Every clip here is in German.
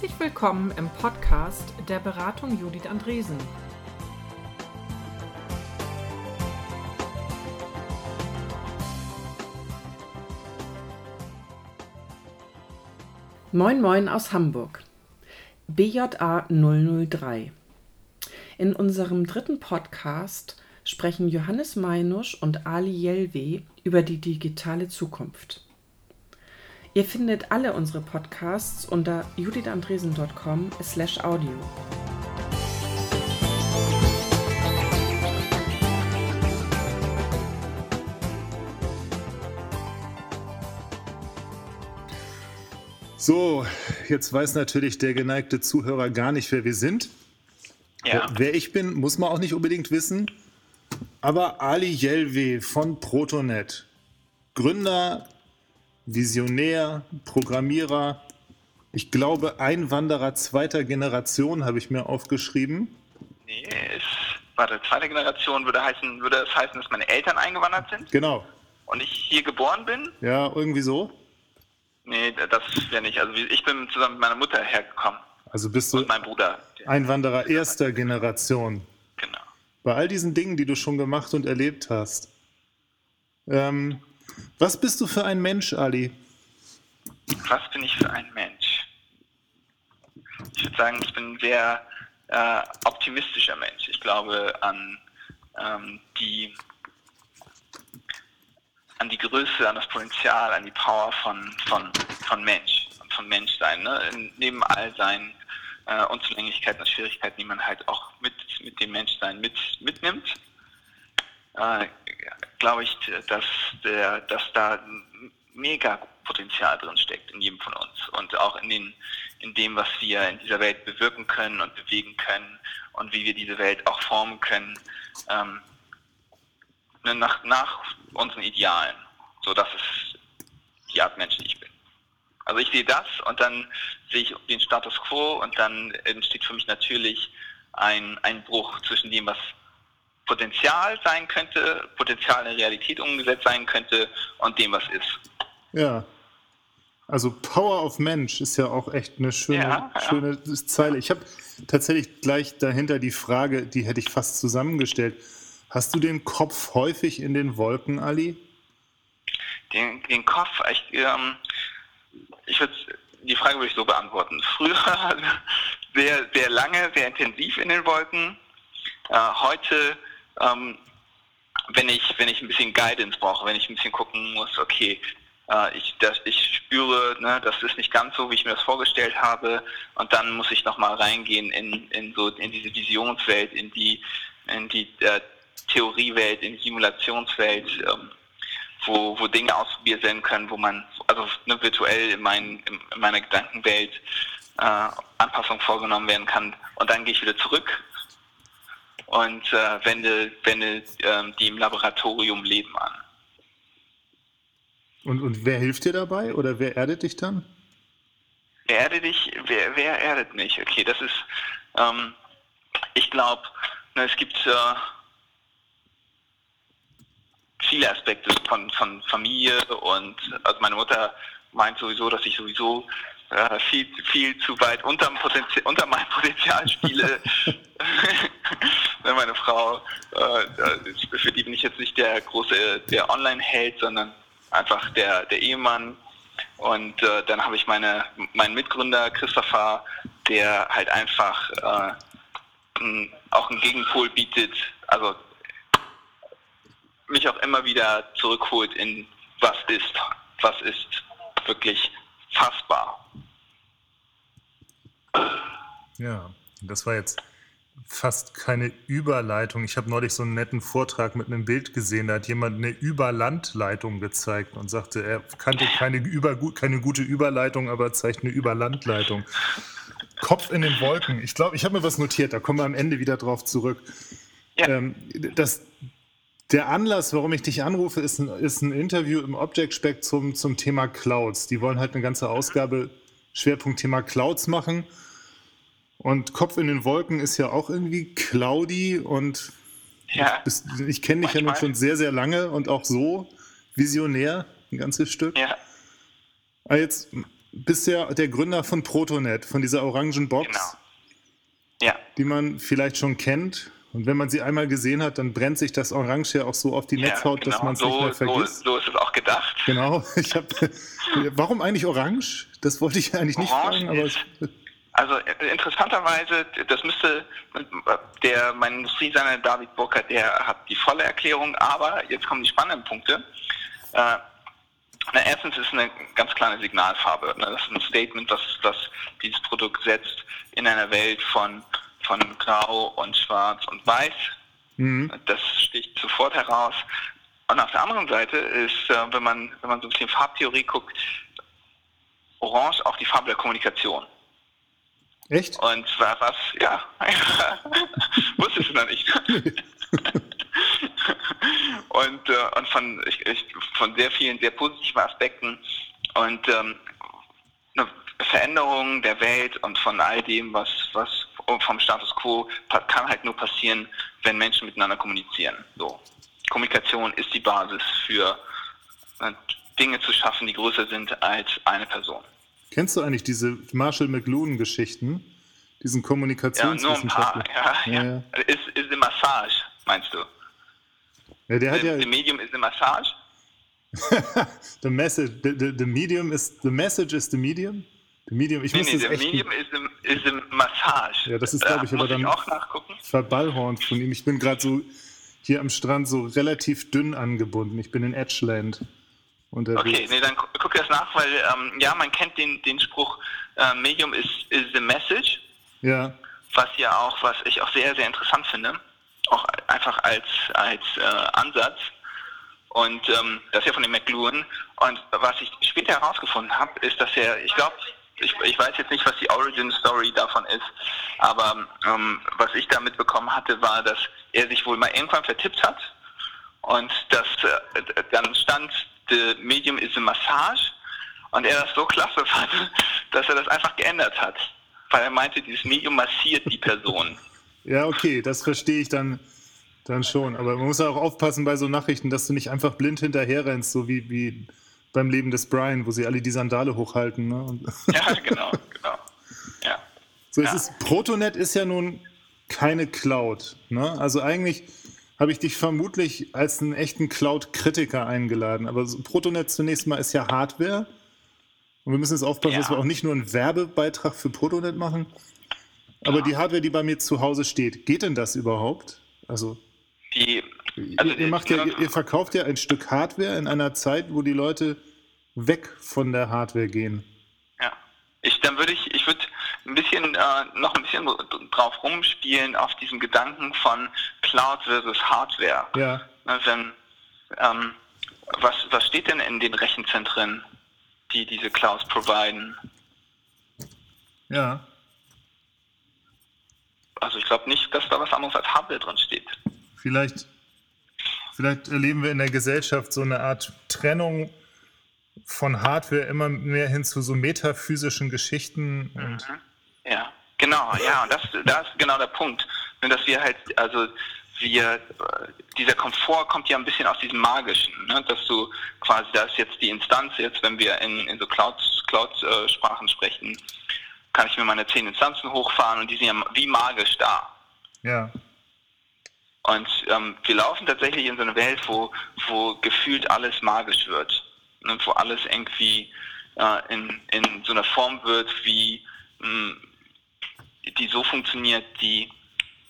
Herzlich willkommen im Podcast der Beratung Judith Andresen. Moin Moin aus Hamburg. BJA 003. In unserem dritten Podcast sprechen Johannes Meinusch und Ali Jelwe über die digitale Zukunft. Ihr findet alle unsere Podcasts unter judithandresen.com slash audio. So, jetzt weiß natürlich der geneigte Zuhörer gar nicht, wer wir sind. Ja. Wer ich bin, muss man auch nicht unbedingt wissen. Aber Ali Jelwe von Protonet, Gründer, Visionär, Programmierer, ich glaube Einwanderer zweiter Generation habe ich mir aufgeschrieben. Nee, ist, warte, zweite Generation würde heißen, würde es heißen, dass meine Eltern eingewandert sind? Genau. Und ich hier geboren bin? Ja, irgendwie so. Nee, das wäre nicht. Also ich bin zusammen mit meiner Mutter hergekommen. Also bist du Und mein Bruder. Einwanderer erster Generation. Genau. Bei all diesen Dingen, die du schon gemacht und erlebt hast. Ähm, was bist du für ein Mensch, Ali? Was bin ich für ein Mensch? Ich würde sagen, ich bin ein sehr äh, optimistischer Mensch. Ich glaube an ähm, die an die Größe, an das Potenzial, an die Power von, von, von Mensch und von Menschsein. Ne? neben all seinen äh, Unzulänglichkeiten und Schwierigkeiten, die man halt auch mit, mit dem Menschsein mit, mitnimmt, äh, glaube ich, dass, der, dass da mega Potenzial drin steckt in jedem von uns und auch in, den, in dem, was wir in dieser Welt bewirken können und bewegen können und wie wir diese Welt auch formen können. Ähm, Ne, nach, nach unseren Idealen. So, das ist die Art Mensch, die ich bin. Also ich sehe das und dann sehe ich den Status quo und dann entsteht für mich natürlich ein, ein Bruch zwischen dem, was Potenzial sein könnte, Potenzial in Realität umgesetzt sein könnte und dem, was ist. Ja. Also Power of Mensch ist ja auch echt eine schöne, ja, ja. schöne Zeile. Ich habe tatsächlich gleich dahinter die Frage, die hätte ich fast zusammengestellt. Hast du den Kopf häufig in den Wolken, Ali? Den, den Kopf, ich, ähm, ich würde die Frage würde ich so beantworten. Früher sehr, sehr lange, sehr intensiv in den Wolken. Äh, heute, ähm, wenn ich, wenn ich ein bisschen Guidance brauche, wenn ich ein bisschen gucken muss, okay, äh, ich, das, ich spüre, ne, das ist nicht ganz so, wie ich mir das vorgestellt habe, und dann muss ich nochmal reingehen in, in so in diese Visionswelt, in die, in die äh, Theoriewelt, in die Simulationswelt, ähm, wo, wo Dinge ausprobiert werden können, wo man, also ne, virtuell in, mein, in, in meiner Gedankenwelt äh, Anpassungen vorgenommen werden kann. Und dann gehe ich wieder zurück und äh, wende, wende äh, die im Laboratorium Leben an. Und, und wer hilft dir dabei oder wer erdet dich dann? Wer erdet dich? Wer, wer erdet mich? Okay, das ist, ähm, ich glaube, ne, es gibt äh, viele Aspekte von, von Familie und also meine Mutter meint sowieso, dass ich sowieso äh, viel, viel zu weit unter, unter meinem Potenzial spiele. meine Frau, äh, für die bin ich jetzt nicht der große, der Online-Held, sondern einfach der, der Ehemann. Und äh, dann habe ich meine, meinen Mitgründer Christopher, der halt einfach äh, auch einen Gegenpol bietet. Also mich auch immer wieder zurückholt in was ist, was ist wirklich fassbar. Ja, das war jetzt fast keine Überleitung. Ich habe neulich so einen netten Vortrag mit einem Bild gesehen, da hat jemand eine Überlandleitung gezeigt und sagte, er kannte keine, über, keine gute Überleitung, aber zeigt eine Überlandleitung. Kopf in den Wolken. Ich glaube, ich habe mir was notiert, da kommen wir am Ende wieder drauf zurück. Ja. Ähm, das, der Anlass, warum ich dich anrufe, ist ein, ist ein Interview im Object Spec zum, zum Thema Clouds. Die wollen halt eine ganze Ausgabe Schwerpunkt Thema Clouds machen. Und Kopf in den Wolken ist ja auch irgendwie cloudy und ja. ich, ich kenne dich ja nun schon sehr, sehr lange und auch so visionär, ein ganzes Stück. Ja. Aber jetzt bist ja der Gründer von Protonet, von dieser orangen Box, Genau. Ja, die man vielleicht schon kennt. Und wenn man sie einmal gesehen hat, dann brennt sich das Orange ja auch so auf die Netzhaut, ja, dass genau. man es so, nicht mehr so, vergisst. so ist es auch gedacht. Genau. Ich hab, warum eigentlich Orange? Das wollte ich eigentlich nicht Orange fragen, aber ist- Also interessanterweise, das müsste der mein Industriedesigner David Burkhardt, der hat die volle Erklärung, aber jetzt kommen die spannenden Punkte. Äh, na, erstens ist es eine ganz kleine Signalfarbe. Ne? Das ist ein Statement, was dieses Produkt setzt in einer Welt von, von Grau und Schwarz und Weiß. mhm. Das sticht sofort heraus. Und auf der anderen Seite ist, äh, wenn man, wenn man so ein bisschen Farbtheorie guckt, Orange auch die Farbe der Kommunikation. echt? Und zwar was, ja, wusstest du noch nicht. und äh, und von, ich, ich, von sehr vielen sehr positiven Aspekten und ähm, eine Veränderung der Welt und von all dem, was, was vom Status quo kann halt nur passieren, wenn Menschen miteinander kommunizieren. So. Kommunikation ist die Basis für äh, Dinge zu schaffen, die größer sind als eine Person. Kennst du eigentlich diese Marshall McLuhan-Geschichten? Diesen Ja, nur ein paar. Kommunikationswissenschaftler? Ja, ja. Ja, ja. Ist, ist eine Massage, meinst du? Ja, der hat The, ja the Medium ist eine Massage? the message, the, the, the medium is the message is the medium. Medium, ich Nee, muss nee, das der echt Medium ist eine, ist eine Massage. Ja, das ist, glaub ich, Äh, aber muss dann- ich auch nachgucken. verballhornt von ihm. Ich bin gerade so hier am Strand so relativ dünn angebunden. Ich bin in Edgeland unterwegs. Okay, nee, dann gu- guck das nach, weil ähm, ja, man kennt den, den Spruch, äh, Medium is, is the message, Ja, was ja auch, was ich auch sehr, sehr interessant finde, auch einfach als, als äh, Ansatz. Und ähm, das ist ja von dem McLuhan. Und was ich später herausgefunden habe, ist, dass er, ich glaube, ich, ich weiß jetzt nicht, was die Origin Story davon ist, aber ähm, was ich da mitbekommen hatte, war, dass er sich wohl mal irgendwann vertippt hat und das äh, dann stand, the medium is a massage und er das so klasse fand, dass er das einfach geändert hat, weil er meinte, dieses Medium massiert die Person. ja, okay, das verstehe ich dann, dann schon. Aber man muss ja auch aufpassen bei so Nachrichten, dass du nicht einfach blind hinterher rennst, so wie, wie beim Leben des Brian, wo sie alle die Sandale hochhalten. Ne? Ja, genau, genau. Ja. So, es Ja. ist, Protonet ist ja nun keine Cloud. Ne? Also eigentlich habe ich dich vermutlich als einen echten Cloud-Kritiker eingeladen. Aber Protonet zunächst mal ist ja Hardware. Und wir müssen jetzt aufpassen, Ja. dass wir auch nicht nur einen Werbebeitrag für Protonet machen. Aber die Hardware, die bei mir zu Hause steht, geht denn das überhaupt? Also, Die, also ihr, macht ja, ihr, verkauft ja ein Stück Hardware in einer Zeit, wo die Leute weg von der Hardware gehen. Ja. Ich, dann würde ich, ich würde ein bisschen, äh, noch ein bisschen drauf rumspielen auf diesen Gedanken von Cloud versus Hardware. Ja, wenn, ähm, was, was steht denn in den Rechenzentren, die diese Clouds providen? ja. Also ich glaube nicht, dass da was anderes als Hardware drin steht. Vielleicht, vielleicht erleben wir in der Gesellschaft so eine Art Trennung von Hardware immer mehr hin zu so metaphysischen Geschichten. Und Ja, genau, ja, und das, das ist genau der Punkt. Nur, dass wir halt, also wir, dieser Komfort kommt ja ein bisschen aus diesem Magischen, ne? dass du quasi, da ist jetzt die Instanz, jetzt wenn wir in, in so Cloud-Sprachen Cloud, äh, Sprachen sprechen, kann ich mir meine zehn Instanzen hochfahren und die sind ja wie magisch da. ja, Und ähm, wir laufen tatsächlich in so eine Welt, wo, wo gefühlt alles magisch wird. Ne? Wo alles irgendwie äh, in, in so einer Form wird, wie mh, die so funktioniert, die,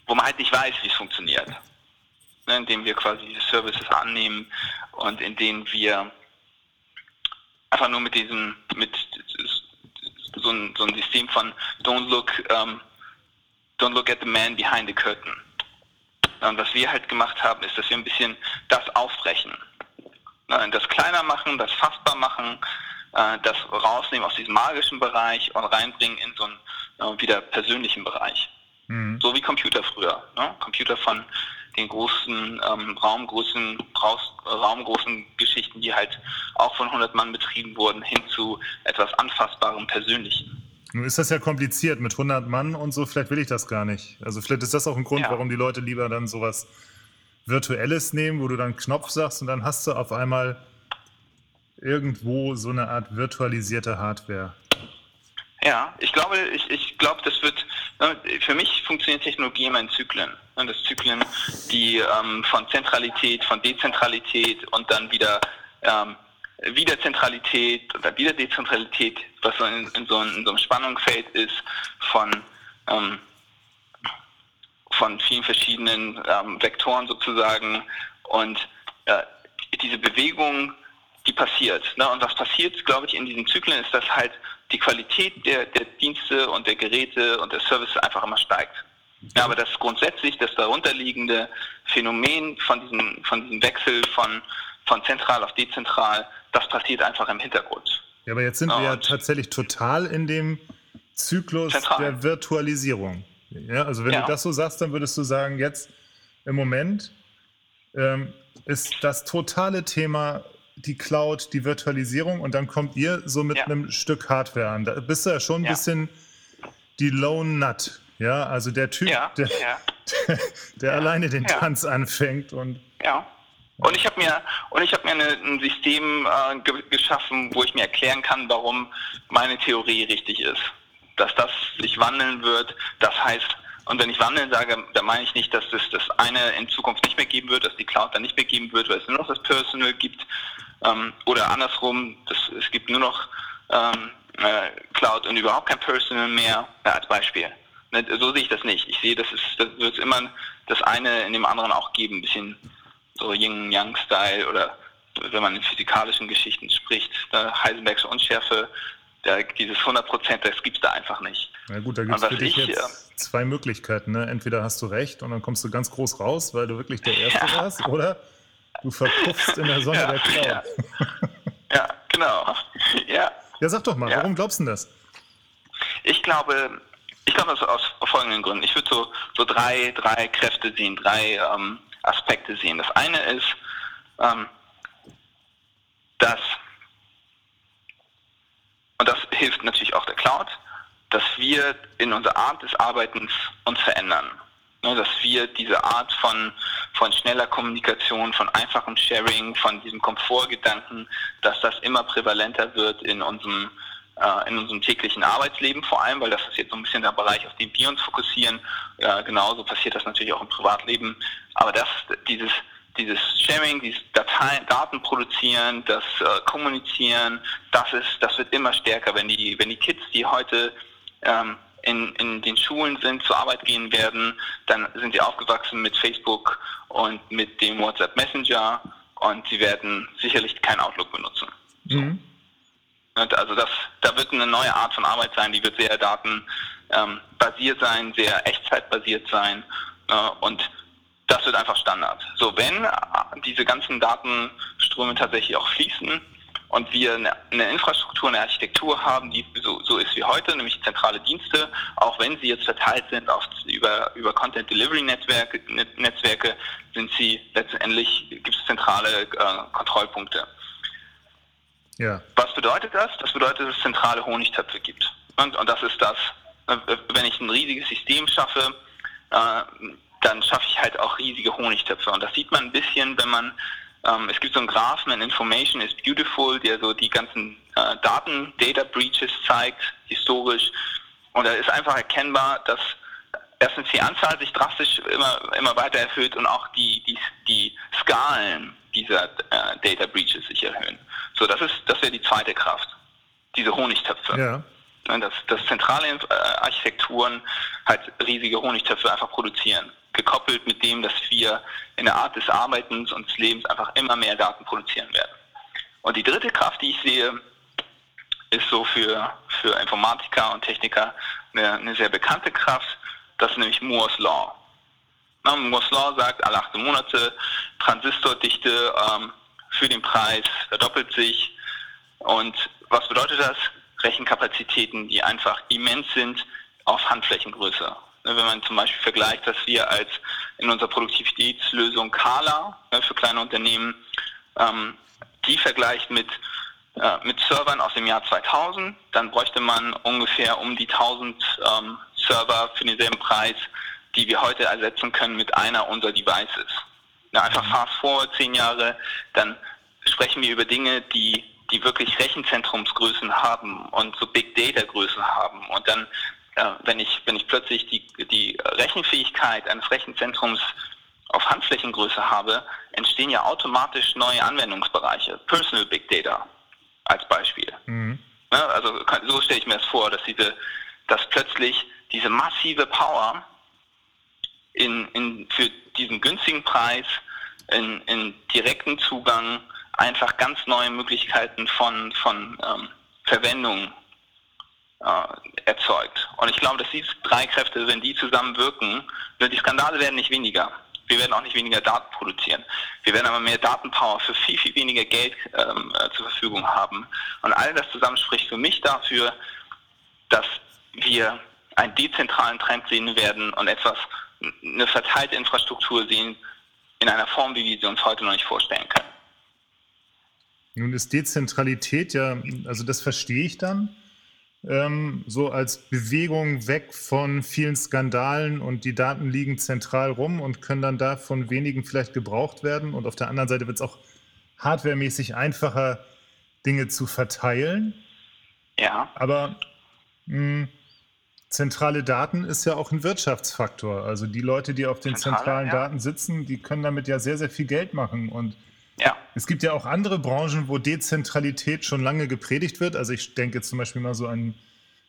wo man halt nicht weiß, wie es funktioniert. Ne? Indem wir quasi diese Services annehmen und in denen wir einfach nur mit diesem, mit so ein, so ein System von don't look, um, don't look at the man behind the curtain. Und was wir halt gemacht haben, ist, dass wir ein bisschen das aufbrechen. Ne, Das kleiner machen, das fassbar machen, äh, das rausnehmen aus diesem magischen Bereich und reinbringen in so einen äh, wieder persönlichen Bereich. Mhm. So wie Computer früher. Ne? Computer von den großen ähm, raumgroßen, raus, raumgroßen Geschichten, die halt auch von 100 Mann betrieben wurden, hin zu etwas anfassbarem, persönlichen. Nun ist das ja kompliziert mit 100 Mann und so, vielleicht will ich das gar nicht. Also vielleicht ist das auch ein Grund, Ja. warum die Leute lieber dann sowas Virtuelles nehmen, wo du dann einen Knopf sagst und dann hast du auf einmal irgendwo so eine Art virtualisierte Hardware. Ja, ich glaube, ich, ich glaube, das wird, für mich funktioniert Technologie immer in Zyklen. Ne, das Zyklen, die ähm, von Zentralität, von Dezentralität und dann wieder ähm, wieder Zentralität oder wieder Dezentralität, was so in, in, so, in so, einem Spannungsfeld ist von, ähm, von vielen verschiedenen ähm, Vektoren sozusagen. Und äh, diese Bewegung, die passiert. Ne? Und was passiert, glaube ich, in diesen Zyklen ist, dass halt die Qualität der, der Dienste und der Geräte und der Services einfach immer steigt. Ja, aber das grundsätzlich das darunterliegende Phänomen von diesem, von diesem Wechsel von, von zentral auf dezentral, das passiert einfach im Hintergrund. Ja, aber jetzt sind ja, wir ja tatsächlich total in dem Zyklus zentral. der Virtualisierung. Ja, also wenn ja. du das so sagst, dann würdest du sagen, jetzt im Moment ähm, ist das totale Thema die Cloud, die Virtualisierung und dann kommt ihr so mit ja. einem Stück Hardware an. Da bist du ja schon ein bisschen die Lone Nut. Ja, also der Typ, der, der, der alleine den Tanz anfängt und ja. Und ich habe mir und ich habe mir eine, ein System äh, ge geschaffen, wo ich mir erklären kann, warum meine Theorie richtig ist. Dass das sich wandeln wird, das heißt, und wenn ich wandeln sage, dann meine ich nicht, dass es das eine in Zukunft nicht mehr geben wird, dass die Cloud dann nicht mehr geben wird, weil es nur noch das Personal gibt. Ähm, oder andersrum, das, es gibt nur noch ähm, äh, Cloud und überhaupt kein Personal mehr, ja, als Beispiel. Ne, so sehe ich das nicht. Ich sehe, das, ist, das wird es immer das eine in dem anderen auch geben, ein bisschen so Yin-Yang-Style oder wenn man in physikalischen Geschichten spricht, da Heisenbergs Unschärfe, da, dieses 100 Prozent, das gibt es da einfach nicht. Na gut, da gibt es für dich ich, jetzt äh, zwei Möglichkeiten. Ne? Entweder hast du recht und dann kommst du ganz groß raus, weil du wirklich der Erste ja. warst, oder du verpuffst in der Sonne ja, der Cloud. Ja. ja, genau. Ja. ja, sag doch mal, warum glaubst du denn das? Ich glaube, ich glaube das aus folgenden Gründen. Ich würde so, so drei, drei Kräfte sehen, drei ähm, Aspekte sehen. Das eine ist, ähm, dass, und das hilft natürlich auch der Cloud, dass wir in unserer Art des Arbeitens uns verändern. Ne, dass wir diese Art von, von schneller Kommunikation, von einfachem Sharing, von diesem Komfortgedanken, dass das immer prävalenter wird in unserem, äh, in unserem täglichen Arbeitsleben, vor allem, weil das ist jetzt so ein bisschen der Bereich, auf den wir uns fokussieren. Äh, genauso passiert das natürlich auch im Privatleben. Aber das, dieses, dieses Sharing, dieses Dateien, Daten produzieren, das äh, Kommunizieren, das ist, das wird immer stärker, wenn die, wenn die Kids, die heute ähm, in, in den Schulen sind, zur Arbeit gehen werden, dann sind sie aufgewachsen mit Facebook und mit dem WhatsApp Messenger und sie werden sicherlich kein Outlook benutzen. Mhm. Also das, da wird eine neue Art von Arbeit sein, die wird sehr datenbasiert ähm, sein, sehr echtzeitbasiert sein äh, und das wird einfach Standard. So, wenn äh, diese ganzen Datenströme tatsächlich auch fließen, und wir eine, eine, Infrastruktur, eine Architektur haben, die so, so, ist wie heute, nämlich zentrale Dienste, auch wenn sie jetzt verteilt sind auf, über, über Content Delivery Netzwerke, Netzwerke, sind sie letztendlich, gibt es zentrale äh, Kontrollpunkte. Ja. Was bedeutet das? Das bedeutet, dass es zentrale Honigtöpfe gibt. Und, und das ist das, äh, wenn ich ein riesiges System schaffe, äh, dann schaffe ich halt auch riesige Honigtöpfe. Und das sieht man ein bisschen, wenn man ähm, es gibt so einen Graphen, in Information is Beautiful, der so die ganzen äh, Daten, Data Breaches zeigt, historisch. Und da ist einfach erkennbar, dass erstens die Anzahl sich drastisch immer, immer weiter erhöht und auch die, die, die Skalen dieser äh, Data Breaches sich erhöhen. So, das ist, das wäre die zweite Kraft. Diese Honigtöpfe. Ja. Ne, dass, dass zentrale äh, Architekturen halt riesige Honigtöpfe einfach produzieren gekoppelt mit dem, dass wir in der Art des Arbeitens und des Lebens einfach immer mehr Daten produzieren werden. Und die dritte Kraft, die ich sehe, ist so für, für Informatiker und Techniker eine, eine sehr bekannte Kraft, das ist nämlich Moore's Law. Law sagt, alle 18 Monate Transistordichte ähm, für den Preis verdoppelt sich. Und was bedeutet das? Rechenkapazitäten, die einfach immens sind auf Handflächengröße. Ne, wenn man zum Beispiel vergleicht, dass wir als in unserer Produktivitätslösung Kala ne, für kleine Unternehmen, ähm, die vergleicht mit, äh, mit Servern aus dem Jahr 2000, dann bräuchte man ungefähr um die 1000 ähm, Server für denselben Preis, die wir heute ersetzen können mit einer unserer Devices. Na, einfach mhm. fast forward zehn Jahre, dann sprechen wir über Dinge, die die wirklich Rechenzentrumsgrößen haben und so Big Data Größen haben und dann äh, wenn ich wenn ich plötzlich die die Rechenfähigkeit eines Rechenzentrums auf Handflächengröße habe, entstehen ja automatisch neue Anwendungsbereiche. Personal Big Data als Beispiel. Mhm. Ja, also so stelle ich mir das vor, dass diese, dass plötzlich diese massive Power in, in, für diesen günstigen Preis in, in direkten Zugang einfach ganz neue Möglichkeiten von, von ähm, Verwendung äh, erzeugt. Und ich glaube, dass diese drei Kräfte, wenn die zusammenwirken, die Skandale werden nicht weniger. Wir werden auch nicht weniger Daten produzieren. Wir werden aber mehr Datenpower für viel, viel weniger Geld ähm, äh, zur Verfügung haben. Und all das zusammen spricht für mich dafür, dass wir einen dezentralen Trend sehen werden und etwas, eine verteilte Infrastruktur sehen in einer Form, wie wir sie uns heute noch nicht vorstellen können. Nun ist Dezentralität ja, also das verstehe ich dann ähm, so als Bewegung weg von vielen Skandalen und die Daten liegen zentral rum und können dann da von wenigen vielleicht gebraucht werden. Und auf der anderen Seite wird es auch hardwaremäßig einfacher, Dinge zu verteilen. Ja. Aber mh, hm, zentrale Daten ist ja auch ein Wirtschaftsfaktor. Also die Leute, die auf den Zentrale, zentralen ja. Daten sitzen, die können damit ja sehr, sehr viel Geld machen. Und ja. Es gibt ja auch andere Branchen, wo Dezentralität schon lange gepredigt wird. Also ich denke zum Beispiel mal so an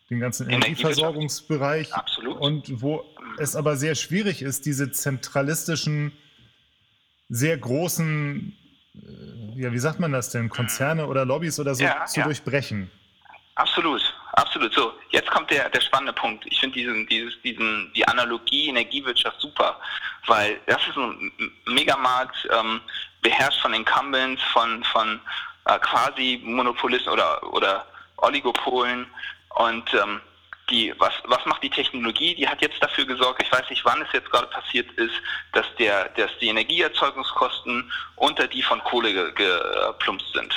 den ganzen Energieversorgungsbereich. Absolut. Und wo es aber sehr schwierig ist, diese zentralistischen, sehr großen, äh, ja, wie sagt man das denn, Konzerne oder Lobbys oder so ja, zu durchbrechen. Absolut, absolut. So, jetzt kommt der, der spannende Punkt. Ich finde diesen, dieses, diesen, die Analogie Energiewirtschaft super, weil das ist ein Megamarkt, ähm, beherrscht von Incumbents, von, von äh, quasi Monopolisten oder, oder Oligopolen. Und ähm, die, was, was macht die Technologie? Die hat jetzt dafür gesorgt, ich weiß nicht, wann es jetzt gerade passiert ist, dass, der, dass die Energieerzeugungskosten unter die von Kohle geplumpst sind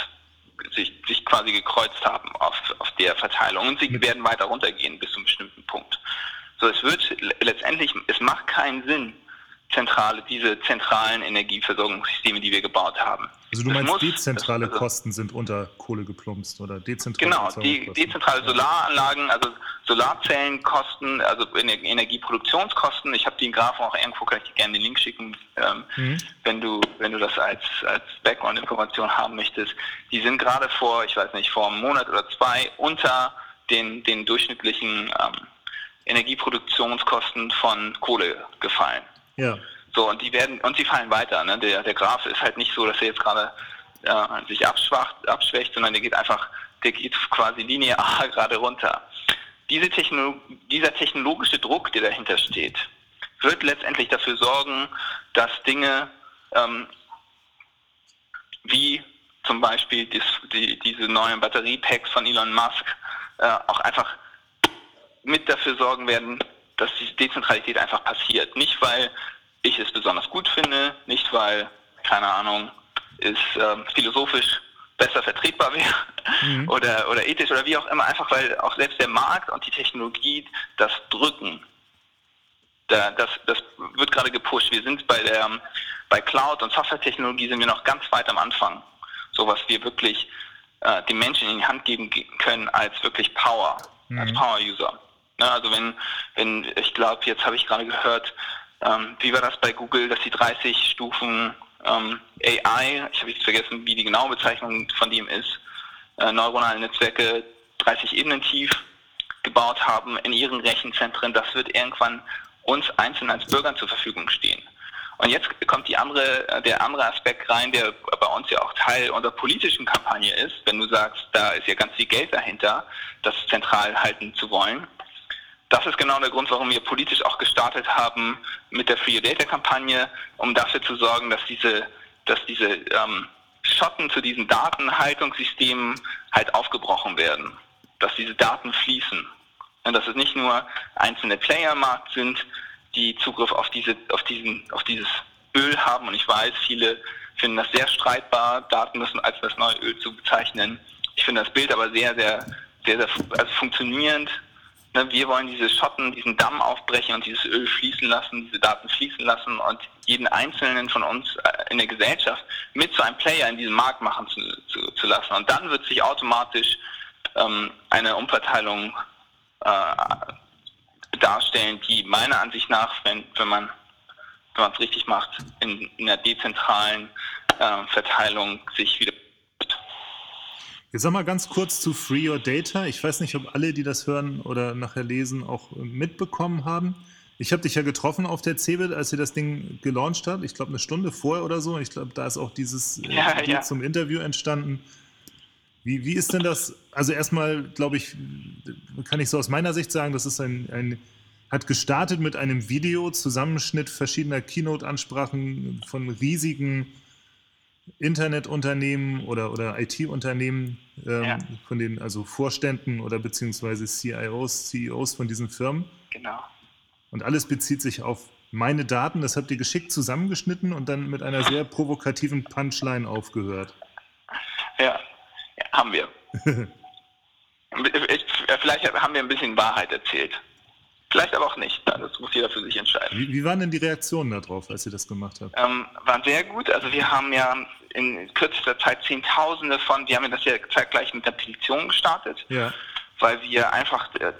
sich, sich quasi gekreuzt haben auf, auf der Verteilung und sie werden weiter runtergehen bis zu einem bestimmten Punkt. So, es wird letztendlich, es macht keinen Sinn, zentrale, diese zentralen Energieversorgungssysteme, die wir gebaut haben. Also du das meinst, muss, dezentrale das, also, Kosten sind unter Kohle geplumpst oder dezentrale Genau, die dezentrale Solaranlagen, also Solarzellenkosten, also Energieproduktionskosten. Ich habe die Graphen auch irgendwo, kann ich dir gerne den Link schicken, ähm, mhm. wenn du wenn du das als, als Background-Information haben möchtest. Die sind gerade vor, ich weiß nicht, vor einem Monat oder zwei unter den, den durchschnittlichen ähm, Energieproduktionskosten von Kohle gefallen. Ja. So, und die werden, und sie fallen weiter. Ne? Der, der Graph ist halt nicht so, dass er jetzt gerade äh, sich abschwacht, abschwächt, sondern der geht einfach, der geht quasi linear gerade runter. Diese Techno dieser technologische Druck, der dahinter steht, wird letztendlich dafür sorgen, dass Dinge ähm, wie zum Beispiel dies, die, diese neuen Batteriepacks von Elon Musk äh, auch einfach mit dafür sorgen werden, dass die Dezentralität einfach passiert. Nicht, weil ich es besonders gut finde, nicht, weil, keine Ahnung, es ähm, philosophisch besser vertretbar wäre mhm. oder, oder ethisch oder wie auch immer, einfach weil auch selbst der Markt und die Technologie das drücken. Da, das, das wird gerade gepusht. Wir sind bei der bei Cloud und Softwaretechnologie sind wir noch ganz weit am Anfang. So was wir wirklich äh, den Menschen in die Hand geben können als wirklich Power, mhm. als Power-User. Ne, also wenn, wenn ich glaube, jetzt habe ich gerade gehört, ähm, wie war das bei Google, dass die 30 Stufen ähm, AI, ich habe jetzt vergessen, wie die genaue Bezeichnung von dem ist, äh, neuronale Netzwerke 30 Ebenen tief gebaut haben in ihren Rechenzentren, das wird irgendwann uns einzeln als Bürgern zur Verfügung stehen. Und jetzt kommt andere, äh, der andere Aspekt rein, der bei uns ja auch Teil unserer politischen Kampagne ist. Wenn du sagst, da ist ja ganz viel Geld dahinter, das zentral halten zu wollen, das ist genau der Grund, warum wir politisch auch gestartet haben mit der Free Data Kampagne, um dafür zu sorgen, dass diese, dass diese ähm, Schotten zu diesen Datenhaltungssystemen halt aufgebrochen werden, dass diese Daten fließen. Und dass es nicht nur einzelne Player Markt sind, die Zugriff auf diese, auf diesen, auf dieses Öl haben. Und ich weiß, viele finden das sehr streitbar, Daten müssen als das neue Öl zu bezeichnen. Ich finde das Bild aber sehr, sehr, sehr, sehr also funktionierend wir wollen diese Schotten, diesen Damm aufbrechen und dieses Öl fließen lassen, diese Daten fließen lassen und jeden Einzelnen von uns äh, in der Gesellschaft mit zu einem Player in diesem Markt machen zu, zu, zuzulassen. Und dann wird sich automatisch ähm, eine Umverteilung äh, darstellen, die meiner Ansicht nach, wenn, wenn man wenn es richtig macht, in, in einer dezentralen äh, Verteilung sich wieder Jetzt sag mal ganz kurz zu Free Your Data. Ich weiß nicht, ob alle, die das hören oder nachher lesen, auch mitbekommen haben. Ich habe dich ja getroffen auf der CeBIT, als ihr das Ding gelauncht habt. Ich glaube, eine Stunde vorher oder so. Ich glaube, da ist auch dieses äh, ja, ja. zum Interview entstanden. Wie, wie ist denn das? Also erstmal, glaube ich, kann ich so aus meiner Sicht sagen, das ist ein, ein hat gestartet mit einem Video, Zusammenschnitt verschiedener Keynote-Ansprachen von riesigen Internetunternehmen oder, oder IT-Unternehmen, ähm, ja. von den also Vorständen oder beziehungsweise CIOs, CEOs von diesen Firmen. Genau. Und alles bezieht sich auf meine Daten. Das habt ihr geschickt zusammengeschnitten und dann mit einer sehr provokativen Punchline aufgehört. Ja, ja haben wir. Vielleicht haben wir ein bisschen Wahrheit erzählt. Vielleicht aber auch nicht. Das muss jeder für sich entscheiden. Wie, wie waren denn die Reaktionen darauf, als ihr das gemacht habt? Ähm, waren sehr gut. Also wir haben ja in kürzester Zeit Zehntausende von, wir haben ja das ja zeitgleich mit der Petition gestartet, ja. weil wir einfach äh,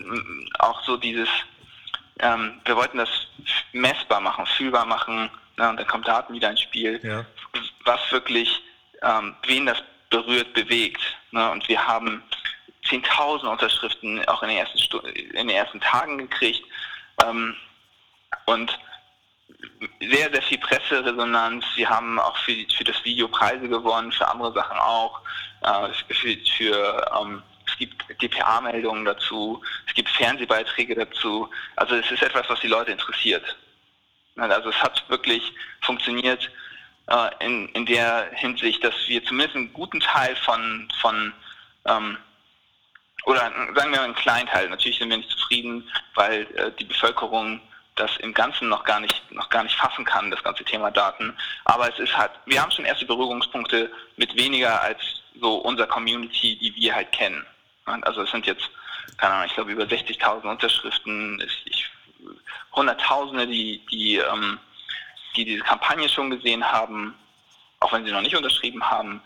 auch so dieses, ähm, wir wollten das messbar machen, fühlbar machen, ne, und dann kommt Daten wieder ins Spiel, ja. was wirklich, ähm, wen das berührt, bewegt. Ne? Und wir haben 10.000 Unterschriften auch in den ersten, Stu in den ersten Tagen gekriegt. Ähm, und sehr, sehr viel Presseresonanz. Wir haben auch für, für das Video Preise gewonnen, für andere Sachen auch. Äh, für, für ähm, es gibt DPA-Meldungen dazu, es gibt Fernsehbeiträge dazu. Also es ist etwas, was die Leute interessiert. Also es hat wirklich funktioniert äh, in, in der Hinsicht, dass wir zumindest einen guten Teil von, von ähm, oder sagen wir einen kleinen Teil. Natürlich sind wir nicht zufrieden, weil äh, die Bevölkerung das im Ganzen noch gar nicht noch gar nicht fassen kann, das ganze Thema Daten. Aber es ist halt, wir haben schon erste Berührungspunkte mit weniger als so unser Community, die wir halt kennen. Also es sind jetzt, keine Ahnung, ich glaube über 60.000 Unterschriften, ich, Hunderttausende, die, die, ähm, die diese Kampagne schon gesehen haben, auch wenn sie noch nicht unterschrieben haben.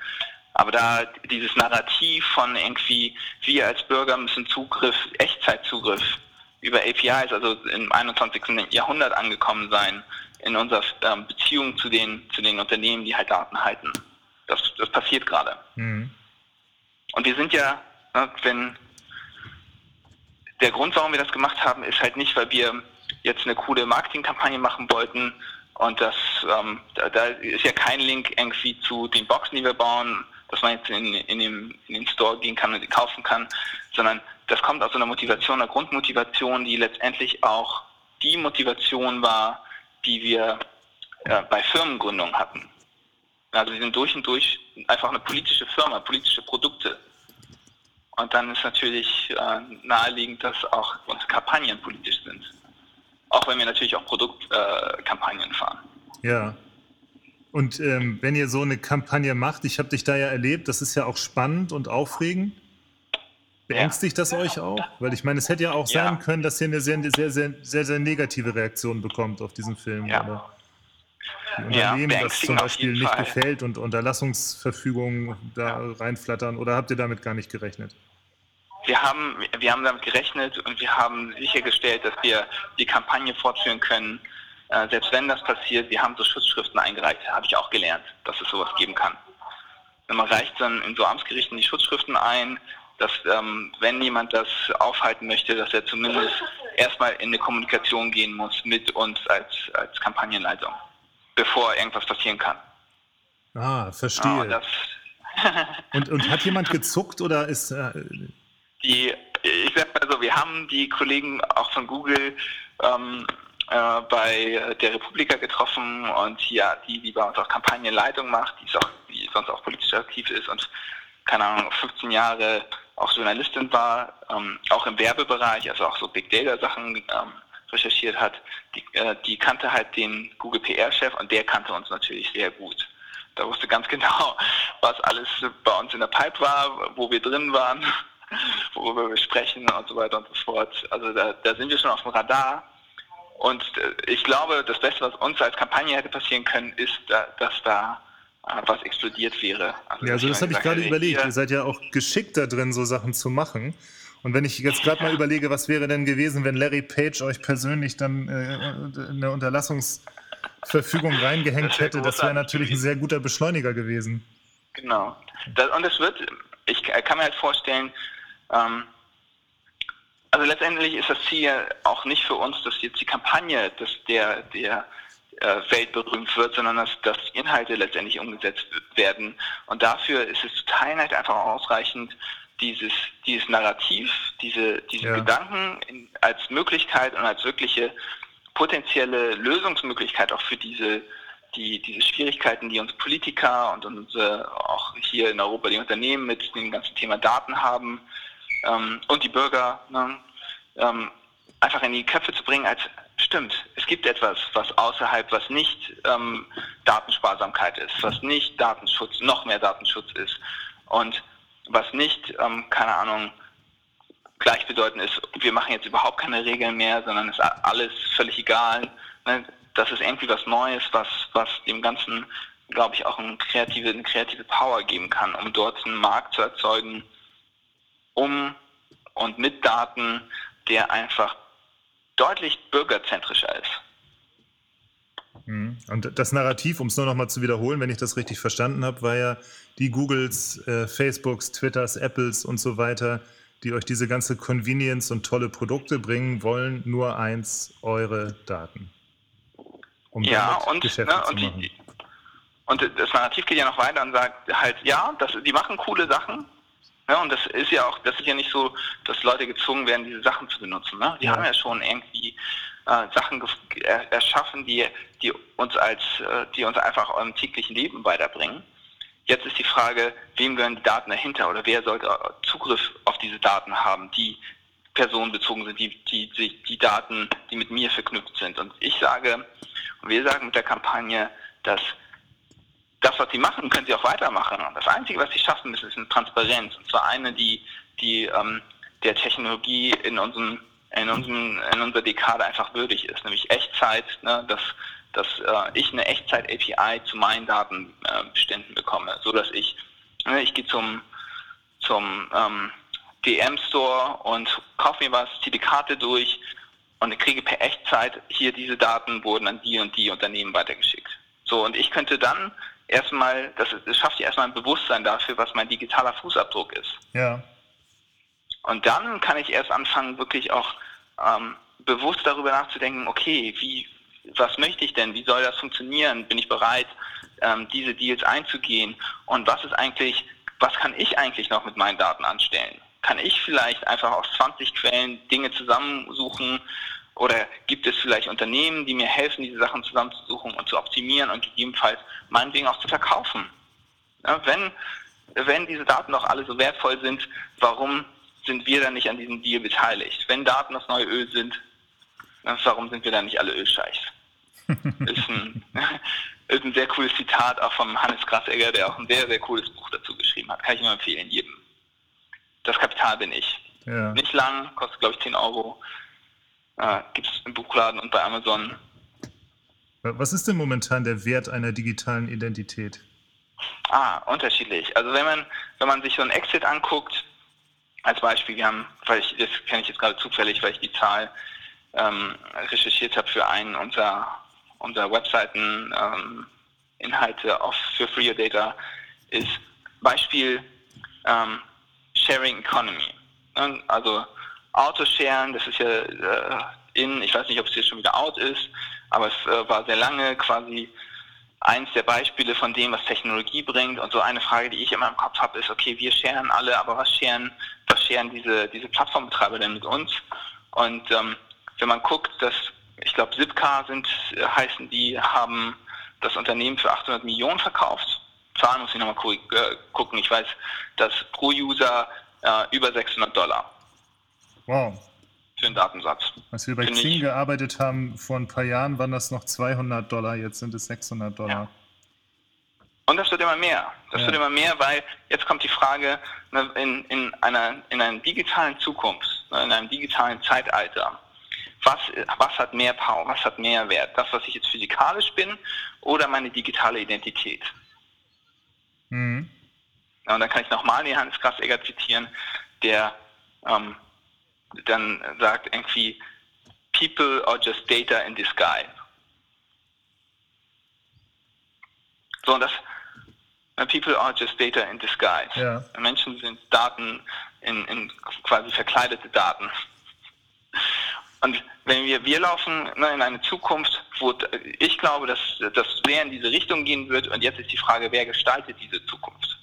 Aber da dieses Narrativ von irgendwie, wir als Bürger müssen Zugriff, Echtzeitzugriff über APIs, also im 21. Jahrhundert angekommen sein, in unserer ähm, Beziehung zu den, zu den Unternehmen, die halt Daten halten. Das, das passiert gerade. Mhm. Und wir sind ja, ne, wenn der Grund, warum wir das gemacht haben, ist halt nicht, weil wir jetzt eine coole Marketingkampagne machen wollten und das, ähm, da, da, ist ja kein Link irgendwie zu den Boxen, die wir bauen, dass man jetzt in, in, dem, in den Store gehen kann und die kaufen kann, sondern das kommt aus einer Motivation, einer Grundmotivation, die letztendlich auch die Motivation war, die wir äh, bei Firmengründung hatten. Also wir sind durch und durch einfach eine politische Firma, politische Produkte. Und dann ist natürlich äh, naheliegend, dass auch unsere Kampagnen politisch sind. Auch wenn wir natürlich auch Produktkampagnen äh, fahren. Ja. Und ähm, wenn ihr so eine Kampagne macht, ich habe dich da ja erlebt, das ist ja auch spannend und aufregend. Beängstigt ja. das euch auch? Weil ich meine, es hätte ja auch ja. sein können, dass ihr eine sehr, sehr, sehr, sehr, sehr negative Reaktion bekommt auf diesen Film. Ja. Oder die Unternehmen, ja, das zum Beispiel nicht Fall. gefällt und Unterlassungsverfügungen da reinflattern. Oder habt ihr damit gar nicht gerechnet? Wir haben, wir haben damit gerechnet und wir haben sichergestellt, dass wir die Kampagne fortführen können, äh, selbst wenn das passiert, wir haben so Schutzschriften eingereicht, habe ich auch gelernt, dass es sowas geben kann. Man reicht dann in so Amtsgerichten die Schutzschriften ein, dass ähm, wenn jemand das aufhalten möchte, dass er zumindest erstmal in eine Kommunikation gehen muss mit uns als, als Kampagnenleitung, bevor irgendwas passieren kann. Ah, verstehe. Ja, und, und, hat jemand gezuckt oder ist... Äh die, ich sag mal so, wir haben die Kollegen auch von Google ähm, äh, bei der Republika getroffen und ja, die, die bei uns auch Kampagnenleitung macht, die, auch, die sonst auch politisch aktiv ist und keine Ahnung, 15 Jahre auch Journalistin war, ähm, auch im Werbebereich, also auch so Big Data Sachen ähm, recherchiert hat, die, äh, die kannte halt den Google PR-Chef und der kannte uns natürlich sehr gut. Da wusste ganz genau, was alles bei uns in der Pipe war, wo wir drin waren, worüber wir sprechen und so weiter und so fort. Also da, da sind wir schon auf dem Radar und äh, ich glaube, das Beste, was uns als Kampagne hätte passieren können, ist, dass da was explodiert wäre. Also, ja, also das habe ich gerade überlegt. Ihr seid ja auch geschickt da drin, so Sachen zu machen. Und wenn ich jetzt gerade mal überlege, was wäre denn gewesen, wenn Larry Page euch persönlich dann äh, eine Unterlassungsverfügung reingehängt hätte, das wäre natürlich ein sehr guter Beschleuniger gewesen. Genau. Das, und es wird, ich kann mir halt vorstellen, ähm, also letztendlich ist das Ziel auch nicht für uns, dass jetzt die Kampagne dass der, der äh, weltberühmt wird, sondern dass, dass Inhalte letztendlich umgesetzt werden. Und dafür ist es zu Teilen halt einfach ausreichend, dieses, dieses Narrativ, diese, diese ja. Gedanken in, als Möglichkeit und als wirkliche potenzielle Lösungsmöglichkeit auch für diese, die, diese Schwierigkeiten, die uns Politiker und unsere, auch hier in Europa die Unternehmen mit dem ganzen Thema Daten haben ähm, und die Bürger ne, ähm, einfach in die Köpfe zu bringen als Stimmt, es gibt etwas, was außerhalb, was nicht ähm, Datensparsamkeit ist, was nicht Datenschutz, noch mehr Datenschutz ist und was nicht, ähm, keine Ahnung, gleichbedeutend ist, wir machen jetzt überhaupt keine Regeln mehr, sondern ist alles völlig egal. Ne? Das ist irgendwie was Neues, was, was dem Ganzen, glaube ich, auch eine kreative, eine kreative Power geben kann, um dort einen Markt zu erzeugen, um und mit Daten, der einfach deutlich bürgerzentrischer ist. Mhm. Und das Narrativ, um es nur noch mal zu wiederholen, wenn ich das richtig verstanden habe, war ja die Googles, äh, Facebooks, Twitters, Apples und so weiter, die euch diese ganze Convenience und tolle Produkte bringen wollen, nur eins, eure Daten. Um ja, und, Geschäfte ne, und, die, und das Narrativ geht ja noch weiter und sagt halt, ja, das, die machen coole Sachen, ja, und das ist ja auch, das ist ja nicht so, dass Leute gezwungen werden, diese Sachen zu benutzen. Ne? Die ja. haben ja schon irgendwie äh, Sachen er erschaffen, die, die uns als, äh, die uns einfach im täglichen Leben weiterbringen. Jetzt ist die Frage, wem gehören die Daten dahinter oder wer sollte Zugriff auf diese Daten haben, die personenbezogen sind, die, die, die, die Daten, die mit mir verknüpft sind. Und ich sage, und wir sagen mit der Kampagne, dass das, was sie machen, können sie auch weitermachen. Das Einzige, was sie schaffen müssen, ist eine Transparenz. Und zwar eine, die, die ähm, der Technologie in, unserem, in, unserem, in unserer Dekade einfach würdig ist, nämlich Echtzeit, ne, dass, dass äh, ich eine Echtzeit-API zu meinen Datenbeständen äh, bekomme, so dass ich, ne, ich gehe zum, zum ähm, DM-Store und kaufe mir was, ziehe die Karte durch und kriege per Echtzeit hier diese Daten wurden an die und die Unternehmen weitergeschickt. So, und ich könnte dann erstmal, das, das schafft ja erstmal ein Bewusstsein dafür, was mein digitaler Fußabdruck ist. Ja. Und dann kann ich erst anfangen, wirklich auch ähm, bewusst darüber nachzudenken, okay, wie, was möchte ich denn? Wie soll das funktionieren? Bin ich bereit, ähm, diese Deals einzugehen? Und was ist eigentlich, was kann ich eigentlich noch mit meinen Daten anstellen? Kann ich vielleicht einfach aus 20 Quellen Dinge zusammensuchen oder gibt es vielleicht Unternehmen, die mir helfen, diese Sachen zusammenzusuchen und zu optimieren und gegebenenfalls meinetwegen auch zu verkaufen? Ja, wenn, wenn diese Daten doch alle so wertvoll sind, warum sind wir dann nicht an diesem Deal beteiligt? Wenn Daten das neue Öl sind, warum sind wir dann nicht alle Ölscheichs? ist, ein, ist ein sehr cooles Zitat auch von Hannes Grassegger, der auch ein sehr, sehr cooles Buch dazu geschrieben hat. Kann ich nur empfehlen, jedem. Das Kapital bin ich. Ja. Nicht lang, kostet glaube ich 10 Euro. Äh, Gibt es im Buchladen und bei Amazon. Was ist denn momentan der Wert einer digitalen Identität? Ah, unterschiedlich. Also wenn man, wenn man sich so ein Exit anguckt, als Beispiel, wir haben, weil ich, das kenne ich jetzt gerade zufällig, weil ich die Zahl ähm, recherchiert habe für einen unserer, unserer Webseiten ähm, Inhalte auf, für Free Your Data, ist Beispiel ähm, Sharing Economy. Also Autosharen, das ist ja äh, in, ich weiß nicht, ob es jetzt schon wieder out ist, aber es äh, war sehr lange quasi eins der Beispiele von dem, was Technologie bringt. Und so eine Frage, die ich immer im Kopf habe, ist, okay, wir scheren alle, aber was scheren, was scheren diese, diese Plattformbetreiber denn mit uns? Und ähm, wenn man guckt, dass, ich glaube, Zipcar sind, äh, heißen die, haben das Unternehmen für 800 Millionen verkauft. Zahlen muss ich nochmal äh, gucken. Ich weiß, dass pro User äh, über 600 Dollar. Wow. Für den Datensatz. Als wir bei Xing ich, gearbeitet haben, vor ein paar Jahren waren das noch 200 Dollar, jetzt sind es 600 Dollar. Ja. Und das wird immer mehr. Das ja. wird immer mehr, weil jetzt kommt die Frage, ne, in, in, einer, in einer digitalen Zukunft, ne, in einem digitalen Zeitalter, was, was hat mehr Power, was hat mehr Wert? Das, was ich jetzt physikalisch bin oder meine digitale Identität? Mhm. Ja, und dann kann ich nochmal Johannes Grasegger zitieren, der ähm, dann sagt irgendwie, people are just data in disguise. So, und das, people are just data in disguise. Ja. Menschen sind Daten in, in quasi verkleidete Daten. Und wenn wir, wir laufen ne, in eine Zukunft, wo ich glaube, dass das sehr in diese Richtung gehen wird und jetzt ist die Frage, wer gestaltet diese Zukunft?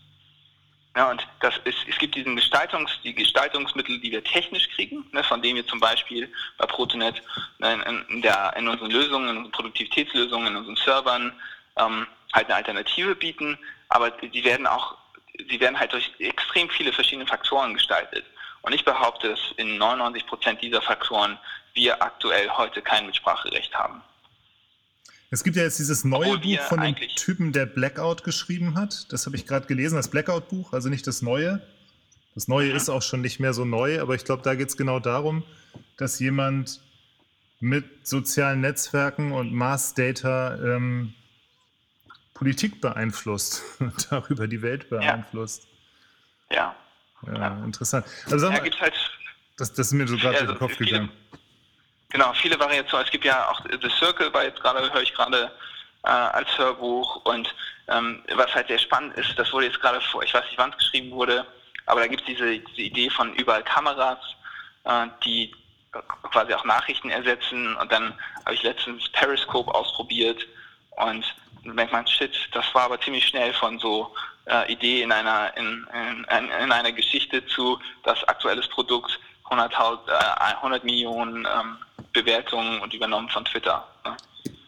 Ja, und das ist, es gibt diesen Gestaltungs, die Gestaltungsmittel, die wir technisch kriegen, ne, von denen wir zum Beispiel bei Protonet ne, in, der, in unseren Lösungen, in unseren Produktivitätslösungen, in unseren Servern ähm, halt eine Alternative bieten, aber die werden auch, sie werden halt durch extrem viele verschiedene Faktoren gestaltet. Und ich behaupte, dass in 99 Prozent dieser Faktoren wir aktuell heute kein Mitspracherecht haben. Es gibt ja jetzt dieses neue Buch von dem Typen, der Blackout geschrieben hat. Das habe ich gerade gelesen, das Blackout-Buch, also nicht das neue. Das neue mhm. ist auch schon nicht mehr so neu, aber ich glaube, da geht es genau darum, dass jemand mit sozialen Netzwerken und Mass Data ähm, Politik beeinflusst und darüber die Welt beeinflusst. Ja. Ja, ja. interessant. Also sag mal, ja, halt, das, das ist mir so gerade also, in den Kopf viele, gegangen. Genau, viele Variationen. Es gibt ja auch The Circle, weil jetzt gerade höre ich gerade äh, als Hörbuch und ähm, was halt sehr spannend ist, das wurde jetzt gerade vor, ich weiß nicht wann es geschrieben wurde, aber da gibt es diese, diese, Idee von überall Kameras, äh, die quasi auch Nachrichten ersetzen und dann habe ich letztens Periscope ausprobiert und merkt man, shit, das war aber ziemlich schnell von so äh, Idee in einer, in, in, in, einer Geschichte zu das aktuelles Produkt 100, äh, 100 Millionen ähm, Bewertungen und übernommen von Twitter. Ne?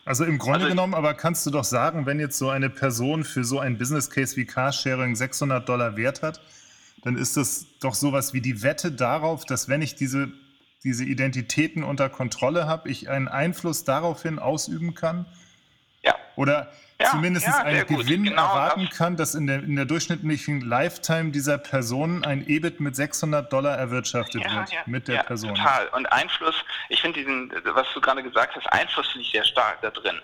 Also im Grunde also, genommen, aber kannst du doch sagen, wenn jetzt so eine Person für so ein Business Case wie Carsharing 600 Dollar wert hat, dann ist das doch sowas wie die Wette darauf, dass wenn ich diese, diese Identitäten unter Kontrolle habe, ich einen Einfluss daraufhin ausüben kann? Ja. Oder ja, zumindest ja, einen Gewinn genau erwarten kann, dass in der, in der durchschnittlichen Lifetime dieser Person ein EBIT mit 600 Dollar erwirtschaftet ja, wird mit der Person. Total. Und Einfluss, ich finde diesen, was du gerade gesagt hast, Einfluss finde ich sehr stark da drin,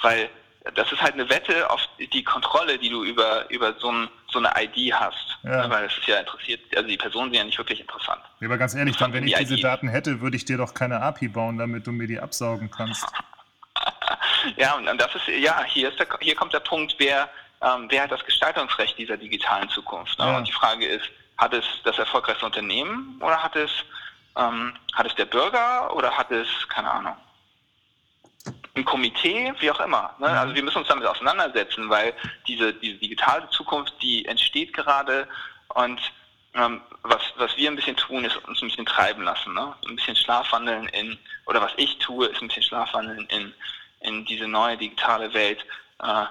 weil das ist halt eine Wette auf die Kontrolle, die du über, über so, ein, so eine ID hast. Ja. Weil es ist ja interessiert, also die Personen sind ja nicht wirklich interessant. Ja, aber ganz ehrlich, dann, wenn ich die diese ID. Daten hätte, würde ich dir doch keine API bauen, damit du mir die absaugen kannst. ja, und das ist, ja, hier, ist der, hier kommt der Punkt, wer, ähm, wer hat das Gestaltungsrecht dieser digitalen Zukunft? Ne? Ja. Und die Frage ist, hat es das erfolgreichste Unternehmen oder hat es, ähm, hat es der Bürger oder hat es, keine Ahnung, ein Komitee, wie auch immer. Ne? Also wir müssen uns damit auseinandersetzen, weil diese, diese digitale Zukunft, die entsteht gerade und ähm, was, was wir ein bisschen tun, ist uns ein bisschen treiben lassen. Ne? Ein bisschen Schlafwandeln in, oder was ich tue, ist ein bisschen Schlafwandeln in, in diese neue digitale Welt, äh,